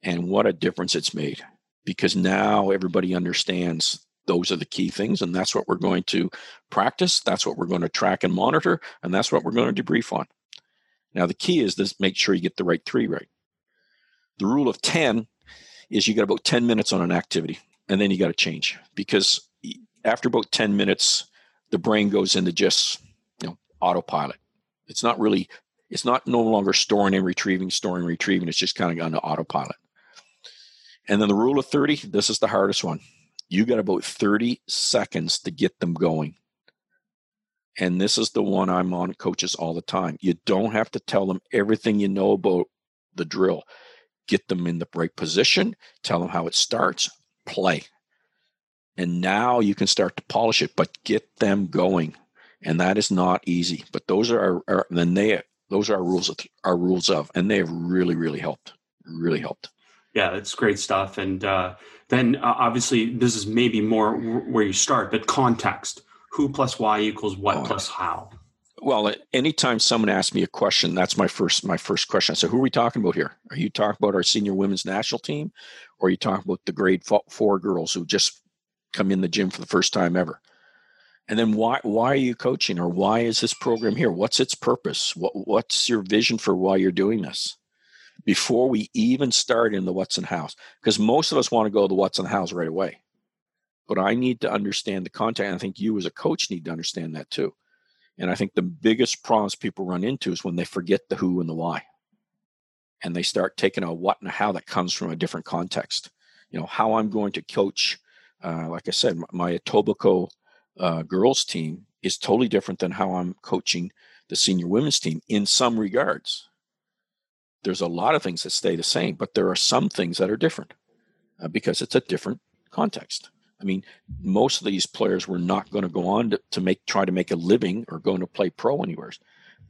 And what a difference it's made because now everybody understands those are the key things and that's what we're going to practice that's what we're going to track and monitor and that's what we're going to debrief on. Now the key is this make sure you get the right three right. The rule of 10 is you got about 10 minutes on an activity and then you got to change because after about 10 minutes the brain goes into just you know autopilot. It's not really it's not no longer storing and retrieving storing and retrieving it's just kind of gone to autopilot. And then the rule of 30 this is the hardest one you got about 30 seconds to get them going. And this is the one i'm on coaches all the time. You don't have to tell them everything you know about the drill. Get them in the right position tell them how it starts play. And now you can start to polish it but get them going. And that is not easy but those are our, our then they those are our rules of our rules of and they have really really helped really helped. Yeah it's great stuff. And uh, then uh, obviously this is maybe more where you start but context who plus why equals what oh, plus how. Well anytime someone asks me a question that's my first my first question. So who are we talking about here? Are you talking about our senior women's national team or are you talking about the grade four girls who just come in the gym for the first time ever? And then why why are you coaching or why is this program here? What's its purpose? What, what's your vision for why you're doing this before we even start in the what's house because most of us want to go to the what's house right away. But i need to understand the content i think you as a coach need to understand that too. And i think the biggest problems people run into is when they forget the who and the why. And they start taking a what and a how that comes from a different context. You know how i'm going to coach uh, like I said, my Etobicoke uh, girls team is totally different than how I'm coaching the senior women's team in some regards. There's a lot of things that stay the same, but there are some things that are different uh, because it's a different context. I mean, most of these players were not going to go on to, to make try to make a living or going to play pro anywhere.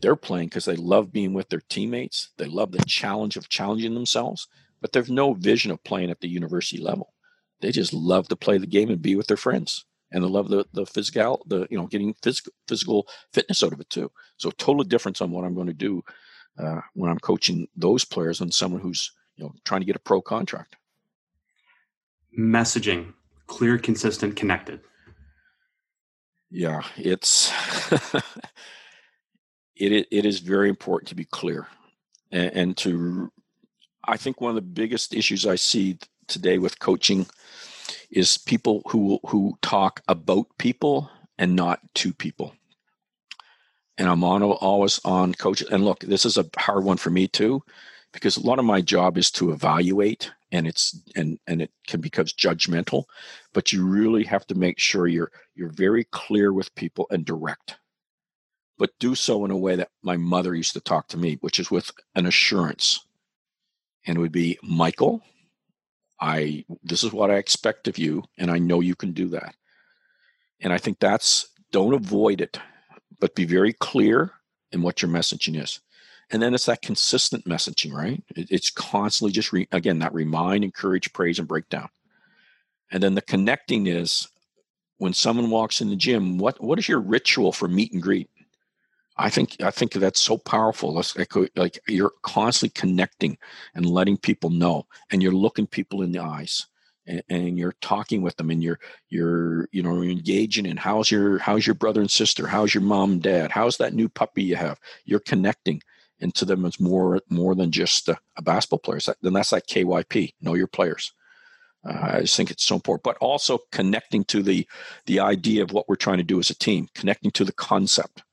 They're playing because they love being with their teammates. They love the challenge of challenging themselves, but there's no vision of playing at the university level they just love to play the game and be with their friends and they love the the physical the you know getting physical physical fitness out of it too so total difference on what i'm going to do uh, when i'm coaching those players than someone who's you know trying to get a pro contract messaging clear consistent connected yeah it's (laughs) it, it is very important to be clear and, and to i think one of the biggest issues i see today with coaching is people who who talk about people and not to people. And I'm on always on coaches. And look, this is a hard one for me too, because a lot of my job is to evaluate, and it's and and it can become judgmental. But you really have to make sure you're you're very clear with people and direct. But do so in a way that my mother used to talk to me, which is with an assurance. And it would be Michael, I this is what I expect of you, and I know you can do that. And I think that's don't avoid it, but be very clear in what your messaging is. And then it's that consistent messaging, right? It's constantly just re, again that remind, encourage, praise, and breakdown. And then the connecting is when someone walks in the gym, what what is your ritual for meet and greet? I think I think that's so powerful. It's like, like you're constantly connecting and letting people know, and you're looking people in the eyes, and, and, you're talking with them, and you're you're you know engaging in how's your how's your brother and sister, how's your mom and dad, how's that new puppy you have. You're connecting, and to them it's more more than just a, a basketball player. then that's like KYP, know your players. Uh, I just think it's so important, but also connecting to the the idea of what we're trying to do as a team, connecting to the concept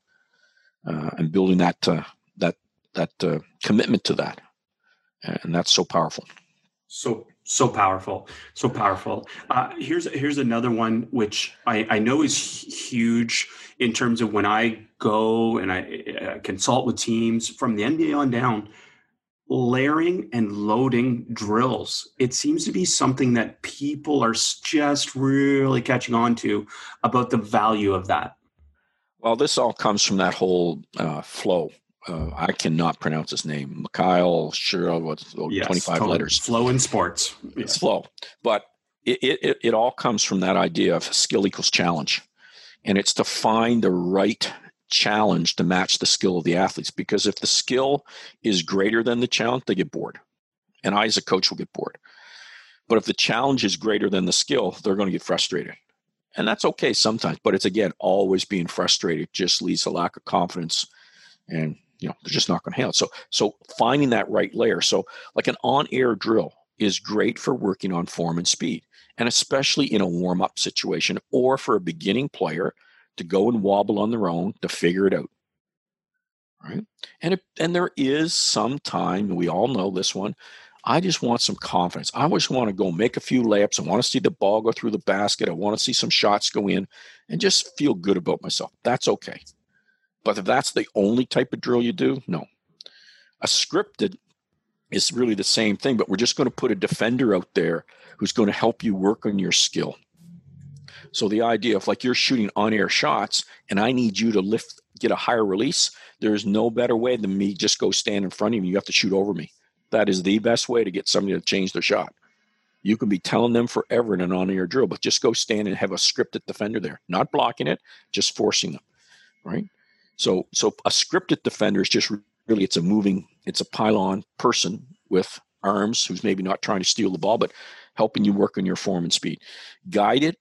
uh, and building that uh, that that uh, commitment to that, and that's so powerful. So so powerful, so powerful. Uh, here's here's another one which I, I know is huge in terms of when I go and I uh, consult with teams from the NBA on down. Layering and loading drills. It seems to be something that people are just really catching on to about the value of that. Well, this all comes from that whole uh, flow uh, I cannot pronounce his name. Mikhail Shiro, what's yes, 25 totally. letters. Flow in sports. It's flow. But it, it, it all comes from that idea of skill equals challenge. And it's to find the right challenge to match the skill of the athletes. Because if the skill is greater than the challenge, they get bored. And I, as a coach, will get bored. But if the challenge is greater than the skill, they're going to get frustrated. And that's okay sometimes. But it's again, always being frustrated just leads to lack of confidence and you know they're just not going to handle it. So so finding that right layer. So like an on-air drill is great for working on form and speed, and especially in a warm-up situation or for a beginning player to go and wobble on their own to figure it out. Right, and it, and there is some time we all know this one. I just want some confidence. I just want to go make a few layups. I want to see the ball go through the basket. I want to see some shots go in and just feel good about myself. That's okay. But if that's the only type of drill you do, no. A scripted is really the same thing, but we're just going to put a defender out there who's going to help you work on your skill. So the idea of like you're shooting on-air shots and I need you to lift get a higher release, there's no better way than me just go stand in front of you. You have to shoot over me. That is the best way to get somebody to change their shot. You can be telling them forever in an on-air drill, but just go stand and have a scripted defender there, not blocking it, just forcing them. Right? So so a scripted defender is just really it's a moving it's a pylon person with arms who's maybe not trying to steal the ball but helping you work on your form and speed. Guided,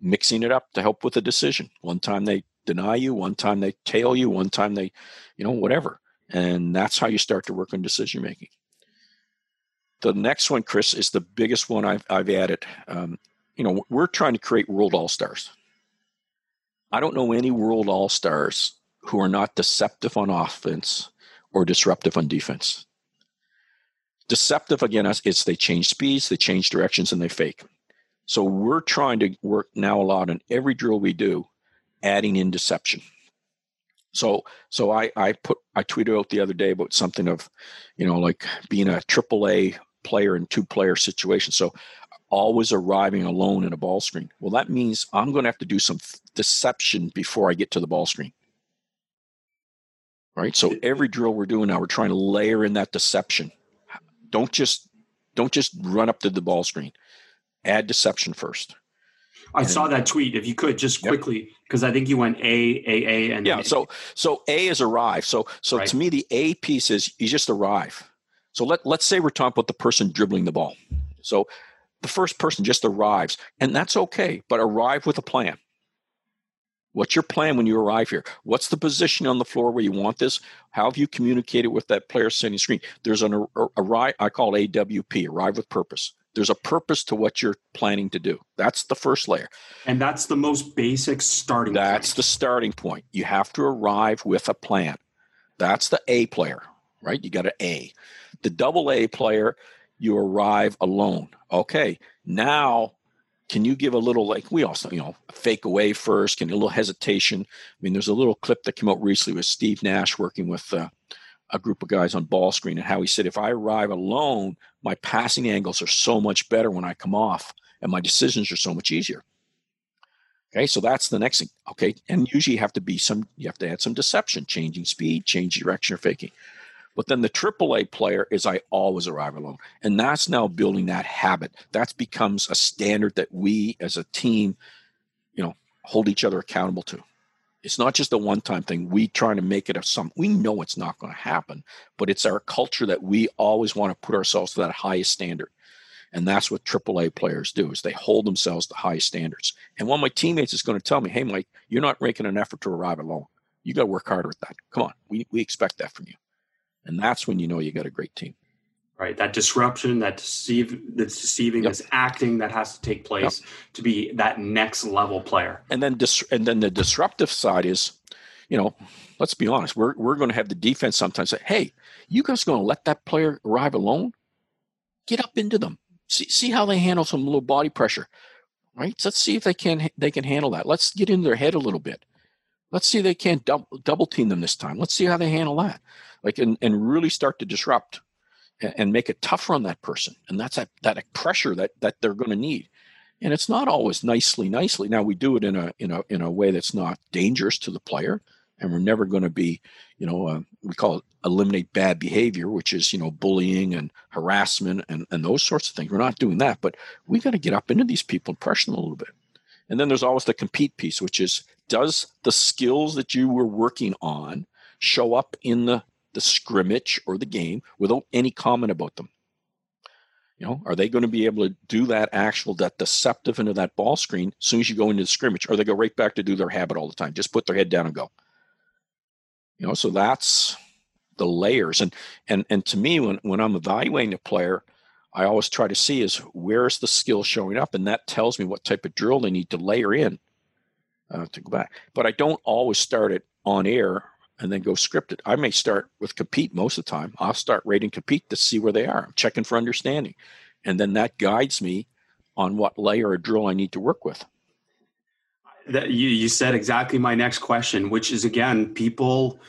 mixing it up to help with a decision. One time they deny you, one time they tail you, one time they, you know, whatever. And that's how you start to work on decision making. The next one, Chris, is the biggest one I've, I've added. Um, you know, we're trying to create world all stars. I don't know any world all stars who are not deceptive on offense or disruptive on defense. Deceptive, again, is they change speeds, they change directions, and they fake. So we're trying to work now a lot on every drill we do, adding in deception. So so I I put I tweeted out the other day about something of, you know, like being a triple A player in two player situation. So always arriving alone in a ball screen. Well, that means I'm going to have to do some deception before I get to the ball screen right? So every drill we're doing now, we're trying to layer in that deception. Don't just don't just run up to the ball screen. Add deception first. I and, saw that tweet. If you could just quickly, because yep. I think you went A A A and yeah. So so A is arrive. So so right. to me, the A piece is you just arrive. So let let's say we're talking about the person dribbling the ball. So the first person just arrives, and that's okay, but arrive with a plan. What's your plan when you arrive here? What's the position on the floor where you want this? How have you communicated with that player sending screen? There's an arrive. I call it AWP, arrive with purpose. There's a purpose to what you're planning to do. That's the first layer. And that's the most basic starting That's point. the starting point. You have to arrive with a plan. That's the A player, right? You got an A. The double A player, you arrive alone. Okay, now can you give a little like we also you know fake away first can a little hesitation? I mean there's a little clip that came out recently with steve nash working with uh, a group of guys on ball screen and how he said if i arrive alone my passing angles are so much better when i come off and my decisions are so much easier. Okay so that's the next thing. Okay and usually you have to be some you have to add some deception changing speed change direction or faking but then the AAA player is I always arrive alone. And that's now building that habit. That becomes a standard that we as a team, you know, hold each other accountable to. It's not just a one time thing. We trying to make it a some we know it's not going to happen, but it's our culture that we always want to put ourselves to that highest standard. And that's what AAA players do is they hold themselves to high standards. And one of my teammates is going to tell me, hey Mike, you're not making an effort to arrive alone. You got to work harder at that. Come on. We we expect that from you. And that's when you know you got a great team. Right. That disruption, that deceive that's deceiving, yep. this acting that has to take place yep. to be that next level player. And then dis- and then the disruptive side is, you know, let's be honest, we're we're going to have the defense sometimes say, Hey, you guys going to let that player arrive alone? get up into them. See, see how they handle some little body pressure, right? So let's see if they can they can handle that. Let's get in their head a little bit. Let's see if they can't double, double team them this time. Let's see how they handle that. Like and, and really start to disrupt and, and make it tougher on that person. And that's that that pressure that that they're going to need. And it's not always nicely, nicely. Now we do it in a in a in a way that's not dangerous to the player, and we're never going to be, you know, uh, we call it eliminate bad behavior, which is you know bullying and harassment and and those sorts of things. We're not doing that, but we got to get up into these people and pressure them a little bit. And then there's always the compete piece, which is does the skills that you were working on show up in the, the scrimmage or the game without any comment about them? You know, are they going to be able to do that actual, that deceptive into that ball screen as soon as you go into the scrimmage, or they go right back to do their habit all the time? Just put their head down and go. You know, so that's the layers. And and and to me, when when I'm evaluating a player, I always try to see is where's the skill showing up, and that tells me what type of drill they need to layer in uh, to go back. But I don't always start it on air and then go scripted. I may start with compete most of the time. I'll start rating compete to see where they are. I'm checking for understanding, and then that guides me on what layer or drill I need to work with. That you you said exactly my next question, which is again people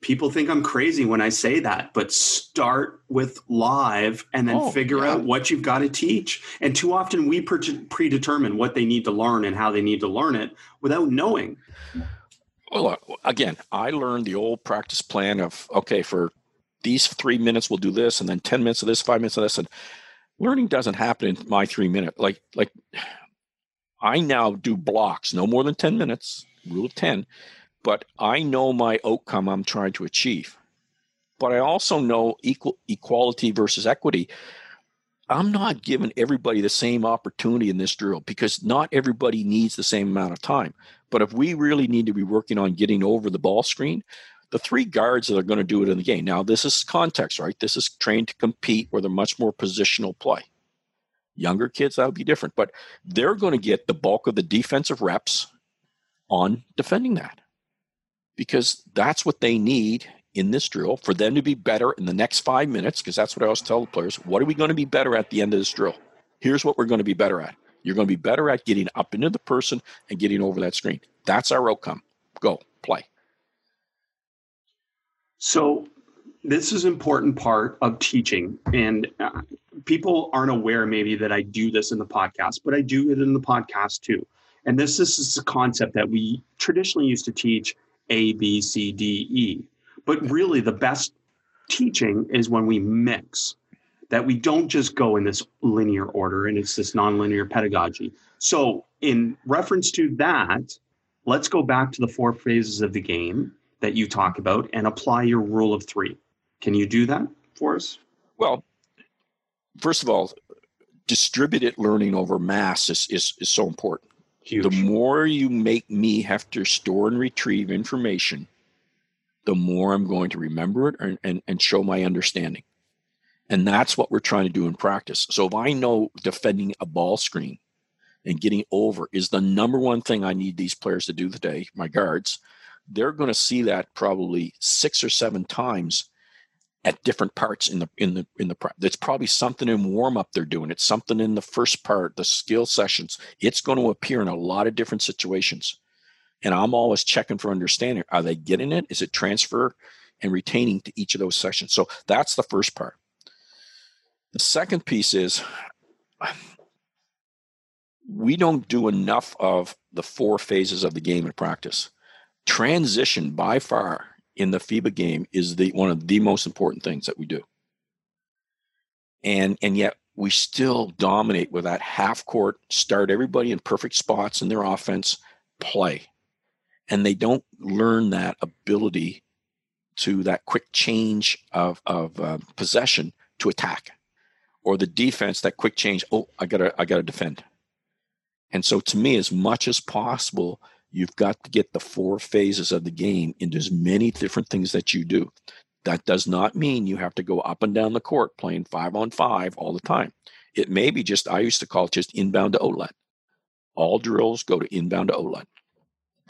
people think I'm crazy when I say that, but start with live and then oh, figure yeah. out what you've got to teach. And too often we pre- predetermine what they need to learn and how they need to learn it without knowing. Well, again, I learned the old practice plan of okay, for these three minutes we'll do this, and then ten minutes of this, five minutes of this, and learning doesn't happen in my three minute. Like like I now do blocks, no more than ten minutes, rule of ten, but I know my outcome I'm trying to achieve. But I also know equal equality versus equity. I'm not giving everybody the same opportunity in this drill because not everybody needs the same amount of time. But if we really need to be working on getting over the ball screen, the three guards that are going to do it in the game. Now, this is context, right? This is trained to compete where they're much more positional play. Younger kids, that would be different, but they're going to get the bulk of the defensive reps on defending that because that's what they need in this drill for them to be better in the next five minutes. Because that's what I always tell the players what are we going to be better at the end of this drill? Here's what we're going to be better at. You're going to be better at getting up into the person and getting over that screen. That's our outcome. Go play. So, this is an important part of teaching, and uh, people aren't aware maybe that I do this in the podcast, but I do it in the podcast too. And this, this is a concept that we traditionally used to teach a, B, C, D, E. But really, the best teaching is when we mix, that we don't just go in this linear order and it's this nonlinear pedagogy. So, in reference to that, let's go back to the four phases of the game that you talk about and apply your rule of three. Can you do that for us? Well, first of all, distributed learning over mass is, is, is so important. Huge. The more you make me have to store and retrieve information, the more I'm going to remember it and, and, and show my understanding. And that's what we're trying to do in practice. So if I know defending a ball screen and getting over is the number one thing I need these players to do today, my guards, they're going to see that probably six or seven times at different parts in the in the in the it's probably something in warm up they're doing it's something in the first part the skill sessions it's going to appear in a lot of different situations and i'm always checking for understanding are they getting it is it transfer and retaining to each of those sessions so that's the first part the second piece is we don't do enough of the four phases of the game in practice transition by far in the FIBA game is the one of the most important things that we do. And and yet we still dominate with that half court, start everybody in perfect spots in their offense, play. And they don't learn that ability to that quick change of, of uh, possession to attack or the defense, that quick change. Oh, I gotta, I gotta defend. And so to me, as much as possible, You've got to get the four phases of the game into as many different things that you do. That does not mean you have to go up and down the court playing five on five all the time. It may be just, I used to call it just inbound to outlet. All drills go to inbound to outlet.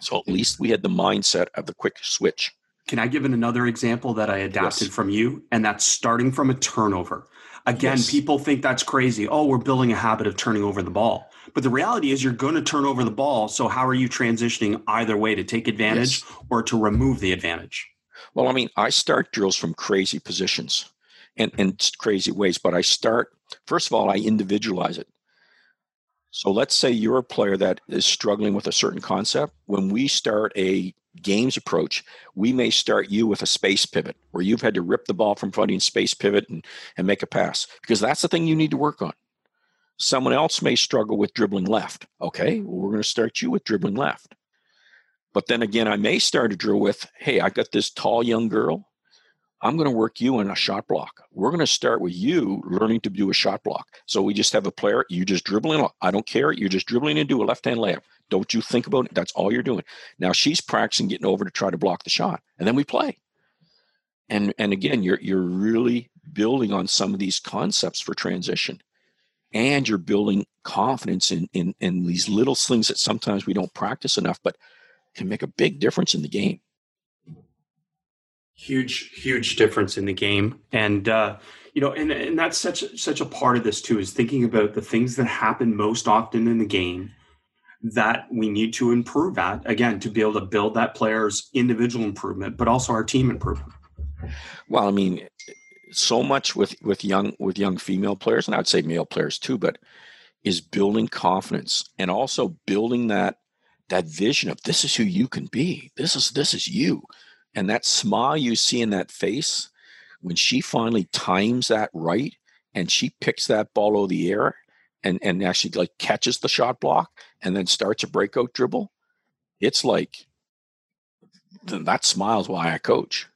So at least we had the mindset of the quick switch Can I give an another example that I adapted Yes. from you? And that's starting from a turnover. Again, Yes. people think that's crazy. Oh, we're building a habit of turning over the ball. But the reality is, you're going to turn over the ball. So, how are you transitioning either way to take advantage Yes. or to remove the advantage? Well, I mean, I start drills from crazy positions and, and crazy ways, but I start, first of all, I individualize it. So let's say you're a player that is struggling with a certain concept. When we start a games approach, we may start you with a space pivot where you've had to rip the ball from front space pivot and, and make a pass because that's the thing you need to work on. Someone else may struggle with dribbling left. Okay, well, we're going to start you with dribbling left. But then again, I may start a drill with, hey, I got this tall young girl. I'm going to work you in a shot block. We're going to start with you learning to do a shot block. So we just have a player, you just dribbling. I don't care. You're just dribbling do a left hand layup. Don't you think about it. That's all you're doing. Now she's practicing getting over to try to block the shot. And then we play. And and again, you're you're really building on some of these concepts for transition. And you're building confidence in in in these little things that sometimes we don't practice enough, but can make a big difference in the game. Huge huge difference in the game. And uh you know and and that's such such a part of this too is thinking about the things that happen most often in the game that we need to improve at again to be able to build that player's individual improvement but also our team improvement. Well, I mean, so much with with young with young female players, and I'd say male players too, but is building confidence and also building that that vision of this is who you can be. This is this is you, and that smile you see in that face when she finally times that right and she picks that ball over the air and and actually like catches the shot block and then starts a breakout dribble. It's like th- that smile's why I coach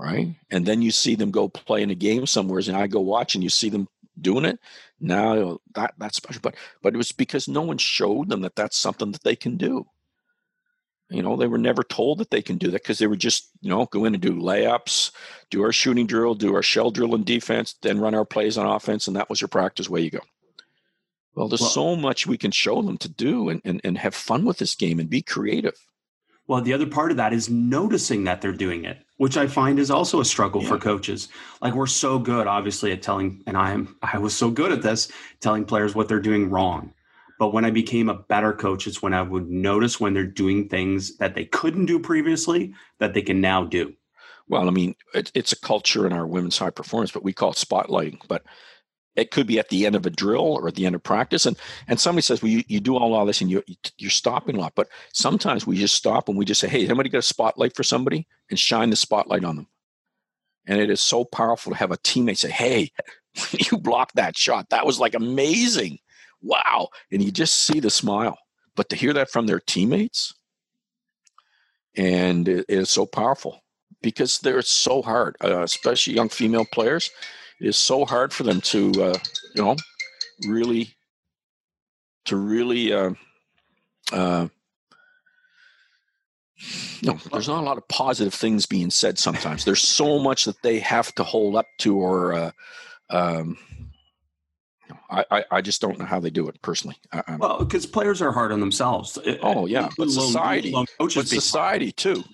right? And then you see them go play in a game somewhere, and I go watch, and you see them doing it. Now that that's special, but but it was because no one showed them that that's something that they can do. You know, they were never told that they can do that because they were just you know go in and do layups, do our shooting drill, do our shell drill in defense, then run our plays on offense, and that was your practice. Way you go. Well, there's Well- so much we can show them to do and, and, and have fun with this game and be creative. well the other part of that is noticing that they're doing it which i find is also a struggle for coaches like we're so good obviously at telling and i am i was so good at this telling players what they're doing wrong but when i became a better coach it's when i would notice when they're doing things that they couldn't do previously that they can now do Well, I mean, it, it's a culture in our women's high performance, but we call it spotlighting. But it could be at the end of a drill or at the end of practice, and and somebody says, "Well, you, you do all of this, and you you're stopping a lot." But sometimes we just stop and we just say, "Hey, somebody got a spotlight for somebody?" and shine the spotlight on them. And it is so powerful to have a teammate say, "Hey, (laughs) you blocked that shot. That was like amazing, wow!" And you just see the smile. But to hear that from their teammates, and it is so powerful because they're so hard, uh, especially young female players. It is so hard for them to, uh, you know, really, to really, uh, uh, no, there's not a lot of positive things being said sometimes. There's so much that they have to hold up to, or uh, um, I, I, I just don't know how they do it personally. I, well because players are hard on themselves Oh, yeah, but society- but being hard. society too.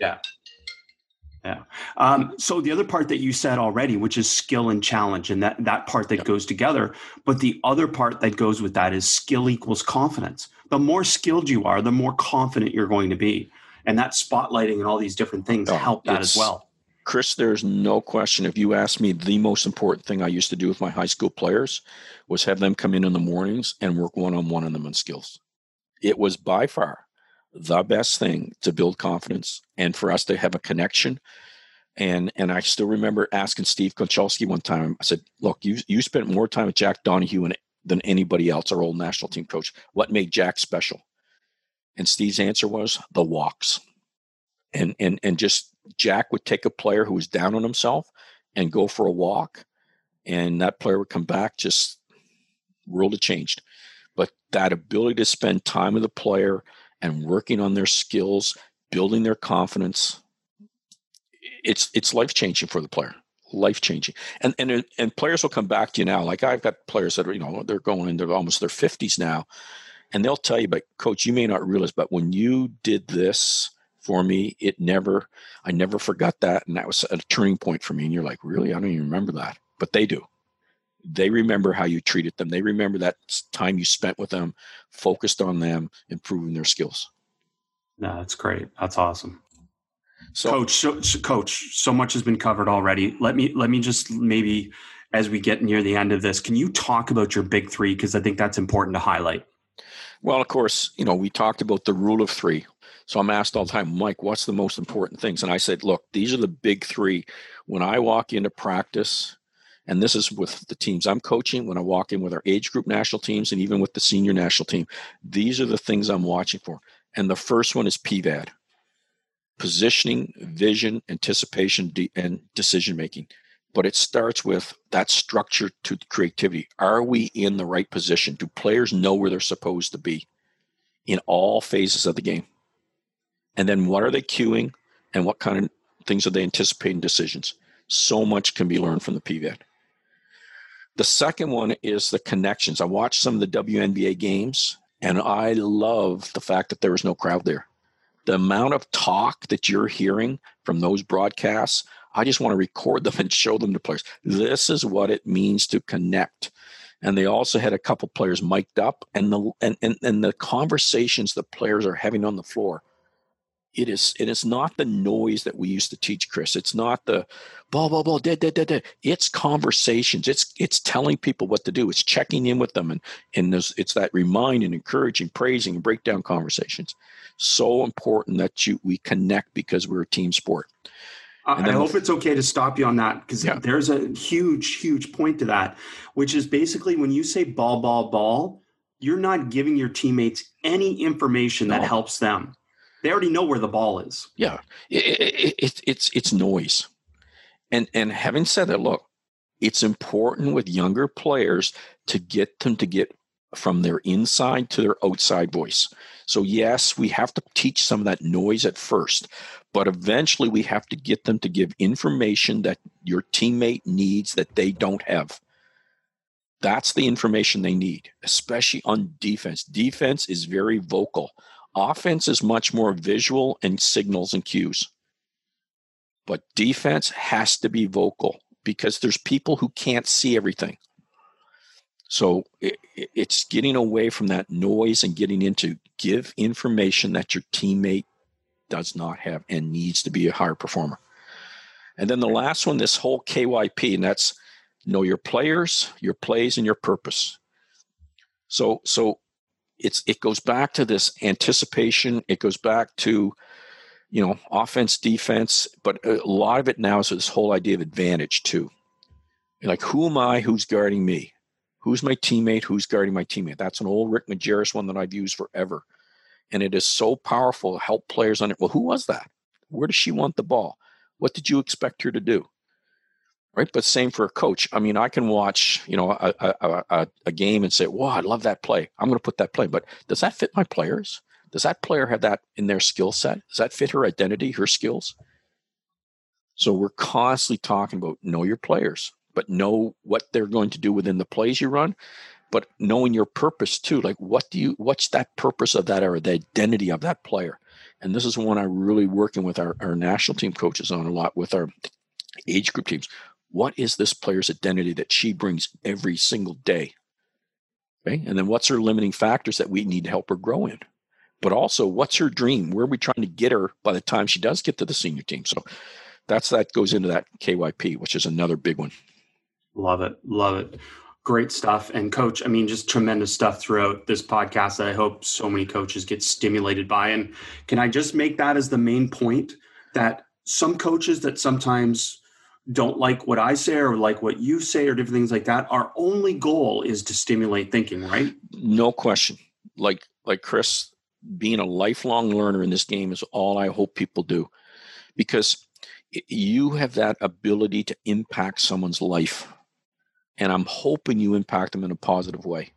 Um, so the other part that you said already, which is skill and challenge, and that that part that Yep. goes together. But the other part that goes with that is skill equals confidence. The more skilled you are, the more confident you're going to be, and that spotlighting and all these different things Oh, help that as well. Chris, there's no question. If you ask me, the most important thing I used to do with my high school players was have them come in in the mornings and work one on one on them on skills. It was by far the best thing to build confidence and for us to have a connection. And and I still remember asking Steve Konchalski one time. I said, "Look, you you spent more time with Jack Donahue than anybody else, our old national team coach. What made Jack special?" And Steve's answer was the walks, and and and just Jack would take a player who was down on himself and go for a walk, and that player would come back just world had changed. But that ability to spend time with the player and working on their skills, building their confidence, it's it's life changing for the player. Life changing, and and and players will come back to you now. Like I've got players that are you know they're going into almost their fifties now, and they'll tell you, but coach, you may not realize, but when you did this for me. It never, I never forgot that. And that was a turning point for me. And you're like, really? I don't even remember that. But they do. They remember how you treated them. They remember that time you spent with them, focused on them, improving their skills. No, that's great. That's awesome. So, coach, so, so, coach, so much has been covered already. Let me let me just maybe as we get near the end of this, can you talk about your big three? Because I think that's important to highlight. Well, of course, you know, we talked about the rule of three. So I'm asked all the time, Mike, what's the most important things? And I said, look, these are the big three. When I walk into practice, and this is with the teams I'm coaching, when I walk in with our age group national teams and even with the senior national team, these are the things I'm watching for. And the first one is PVAD positioning, vision, anticipation, and decision making but it starts with that structure to creativity. Are we in the right position? Do players know where they're supposed to be in all phases of the game? And then what are they cueing and what kind of things are they anticipating decisions? So much can be learned from the PVAD. The second one is the connections. I watched some of the WNBA games and I love the fact that there was no crowd there. The amount of talk that you're hearing from those broadcasts I just want to record them (laughs) and show them to players. This is what it means to connect. And they also had a couple players mic'd up, and the and, and, and the conversations the players are having on the floor. It is it is not the noise that we used to teach, Chris. It's not the blah blah blah dead dead dead dead. It's conversations. It's it's telling people what to do. It's checking in with them, and and it's that reminding, encouraging, praising, and breakdown conversations. So important that you we connect because we're a team sport. I hope it's okay to stop you on that because yeah. there's a huge, huge point to that, which is basically when you say ball, ball, ball, you're not giving your teammates any information no. that helps them. They already know where the ball is. Yeah, it, it, it, it's it's noise, and and having said that, look, it's important with younger players to get them to get from their inside to their outside voice. So yes, we have to teach some of that noise at first, but eventually we have to get them to give information that your teammate needs that they don't have. That's the information they need, especially on defense. Defense is very vocal. Offense is much more visual and signals and cues. But defense has to be vocal because there's people who can't see everything. So it, it's getting away from that noise and getting into give information that your teammate does not have and needs to be a higher performer. And then the last one, this whole KYP, and that's know your players, your plays, and your purpose. So so it's it goes back to this anticipation. It goes back to you know offense, defense, but a lot of it now is this whole idea of advantage too. Like who am I? Who's guarding me? Who's my teammate? Who's guarding my teammate? That's an old Rick Majerus one that I've used forever and it is so powerful to help players on it. Well, who was that? Where does she want the ball? What did you expect her to do? Right, but same for a coach. I mean, I can watch, you know, a, a, a, a game and say, "Wow, I love that play. I'm going to put that play." But does that fit my players? Does that player have that in their skill set? Does that fit her identity, her skills? So we're constantly talking about know your players, but know what they're going to do within the plays you run, but knowing your purpose too like what do you what's that purpose of that or the identity of that player and this is one i'm really working with our, our national team coaches on a lot with our age group teams what is this player's identity that she brings every single day? Okay and then what's her limiting factors that we need to help her grow in? But also what's her dream? Where are we trying to get her by the time she does get to the senior team? So that's that goes into that kyp which is another big one. Love it love it. Great stuff. And coach, I mean, just tremendous stuff throughout this podcast that I hope so many coaches get stimulated by. And can I just make that as the main point that some coaches that sometimes don't like what I say or like what you say or different things like that, our only goal is to stimulate thinking, right? No question. Like like Chris, being a lifelong learner in this game is all I hope people do. Because you have that ability to impact someone's life and I'm hoping you impact them in a positive way.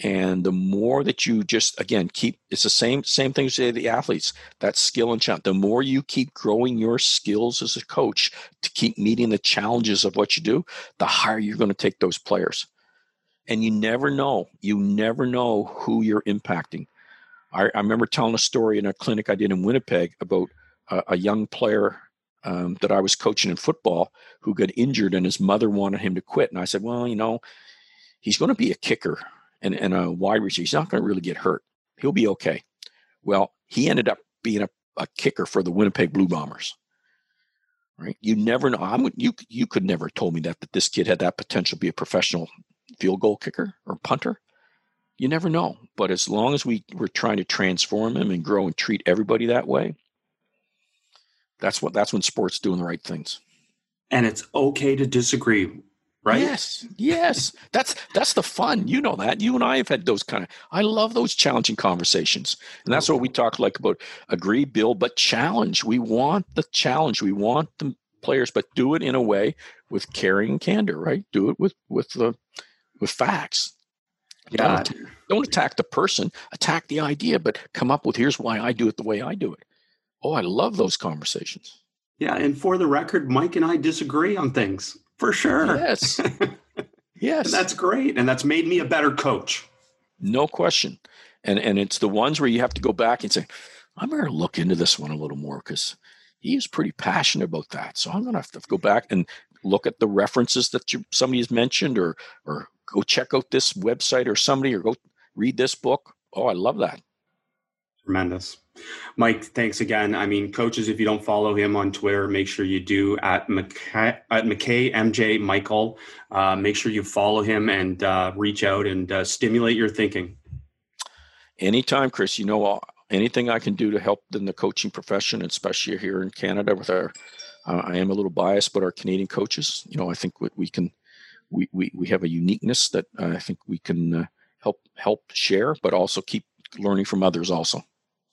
And the more that you just again keep it's the same same thing say to the athletes that skill and challenge. The more you keep growing your skills as a coach to keep meeting the challenges of what you do, the higher you're going to take those players. And you never know, you never know who you're impacting. I, I remember telling a story in a clinic I did in Winnipeg about a, a young player um, that I was coaching in football who got injured and his mother wanted him to quit. And I said, well, you know, he's going to be a kicker and, and a wide receiver. He's not going to really get hurt. He'll be okay. Well, he ended up being a, a kicker for the Winnipeg Blue Bombers. Right? You never know. I'm, you you could never have told me that that this kid had that potential to be a professional field goal kicker or punter. You never know. But as long as we were trying to transform him and grow and treat everybody that way, that's what that's when sports doing the right things. And it's okay to disagree, right? Yes, yes. that's that's the fun. You know that. You and I have had those kind of. I love those challenging conversations, and that's what we talk like about. Agree, Bill, but challenge. We want the challenge. We want the players, but do it in a way with caring and candor. Right? Do it with with the with facts. Yeah. Don't, don't attack the person. Attack the idea, but come up with here's why I do it the way I do it. Oh, I love those conversations. Yeah, and for the record, Mike and I disagree on things for sure. Yes. (laughs) yes. And that's great. And that's made me a better coach. No question. And and it's the ones where you have to go back and say, I'm going to look into this one a little more because he is pretty passionate about that. So I'm going to have to go back and look at the references that you, somebody has mentioned or or go check out this website or somebody or go read this book. Oh, I love that. Tremendous. Mike, thanks again. I mean, coaches, if you don't follow him on Twitter, make sure you do at MacKay, at MacKay MJ Michael. Uh, make sure you follow him and uh, reach out and uh, stimulate your thinking. Anytime, Chris. You know, anything I can do to help in the coaching profession, especially here in Canada with our, uh, I am a little biased, but our Canadian coaches, you know, I think we can, we, we, we have a uniqueness that I think we can uh, help help share, but also keep learning from others also.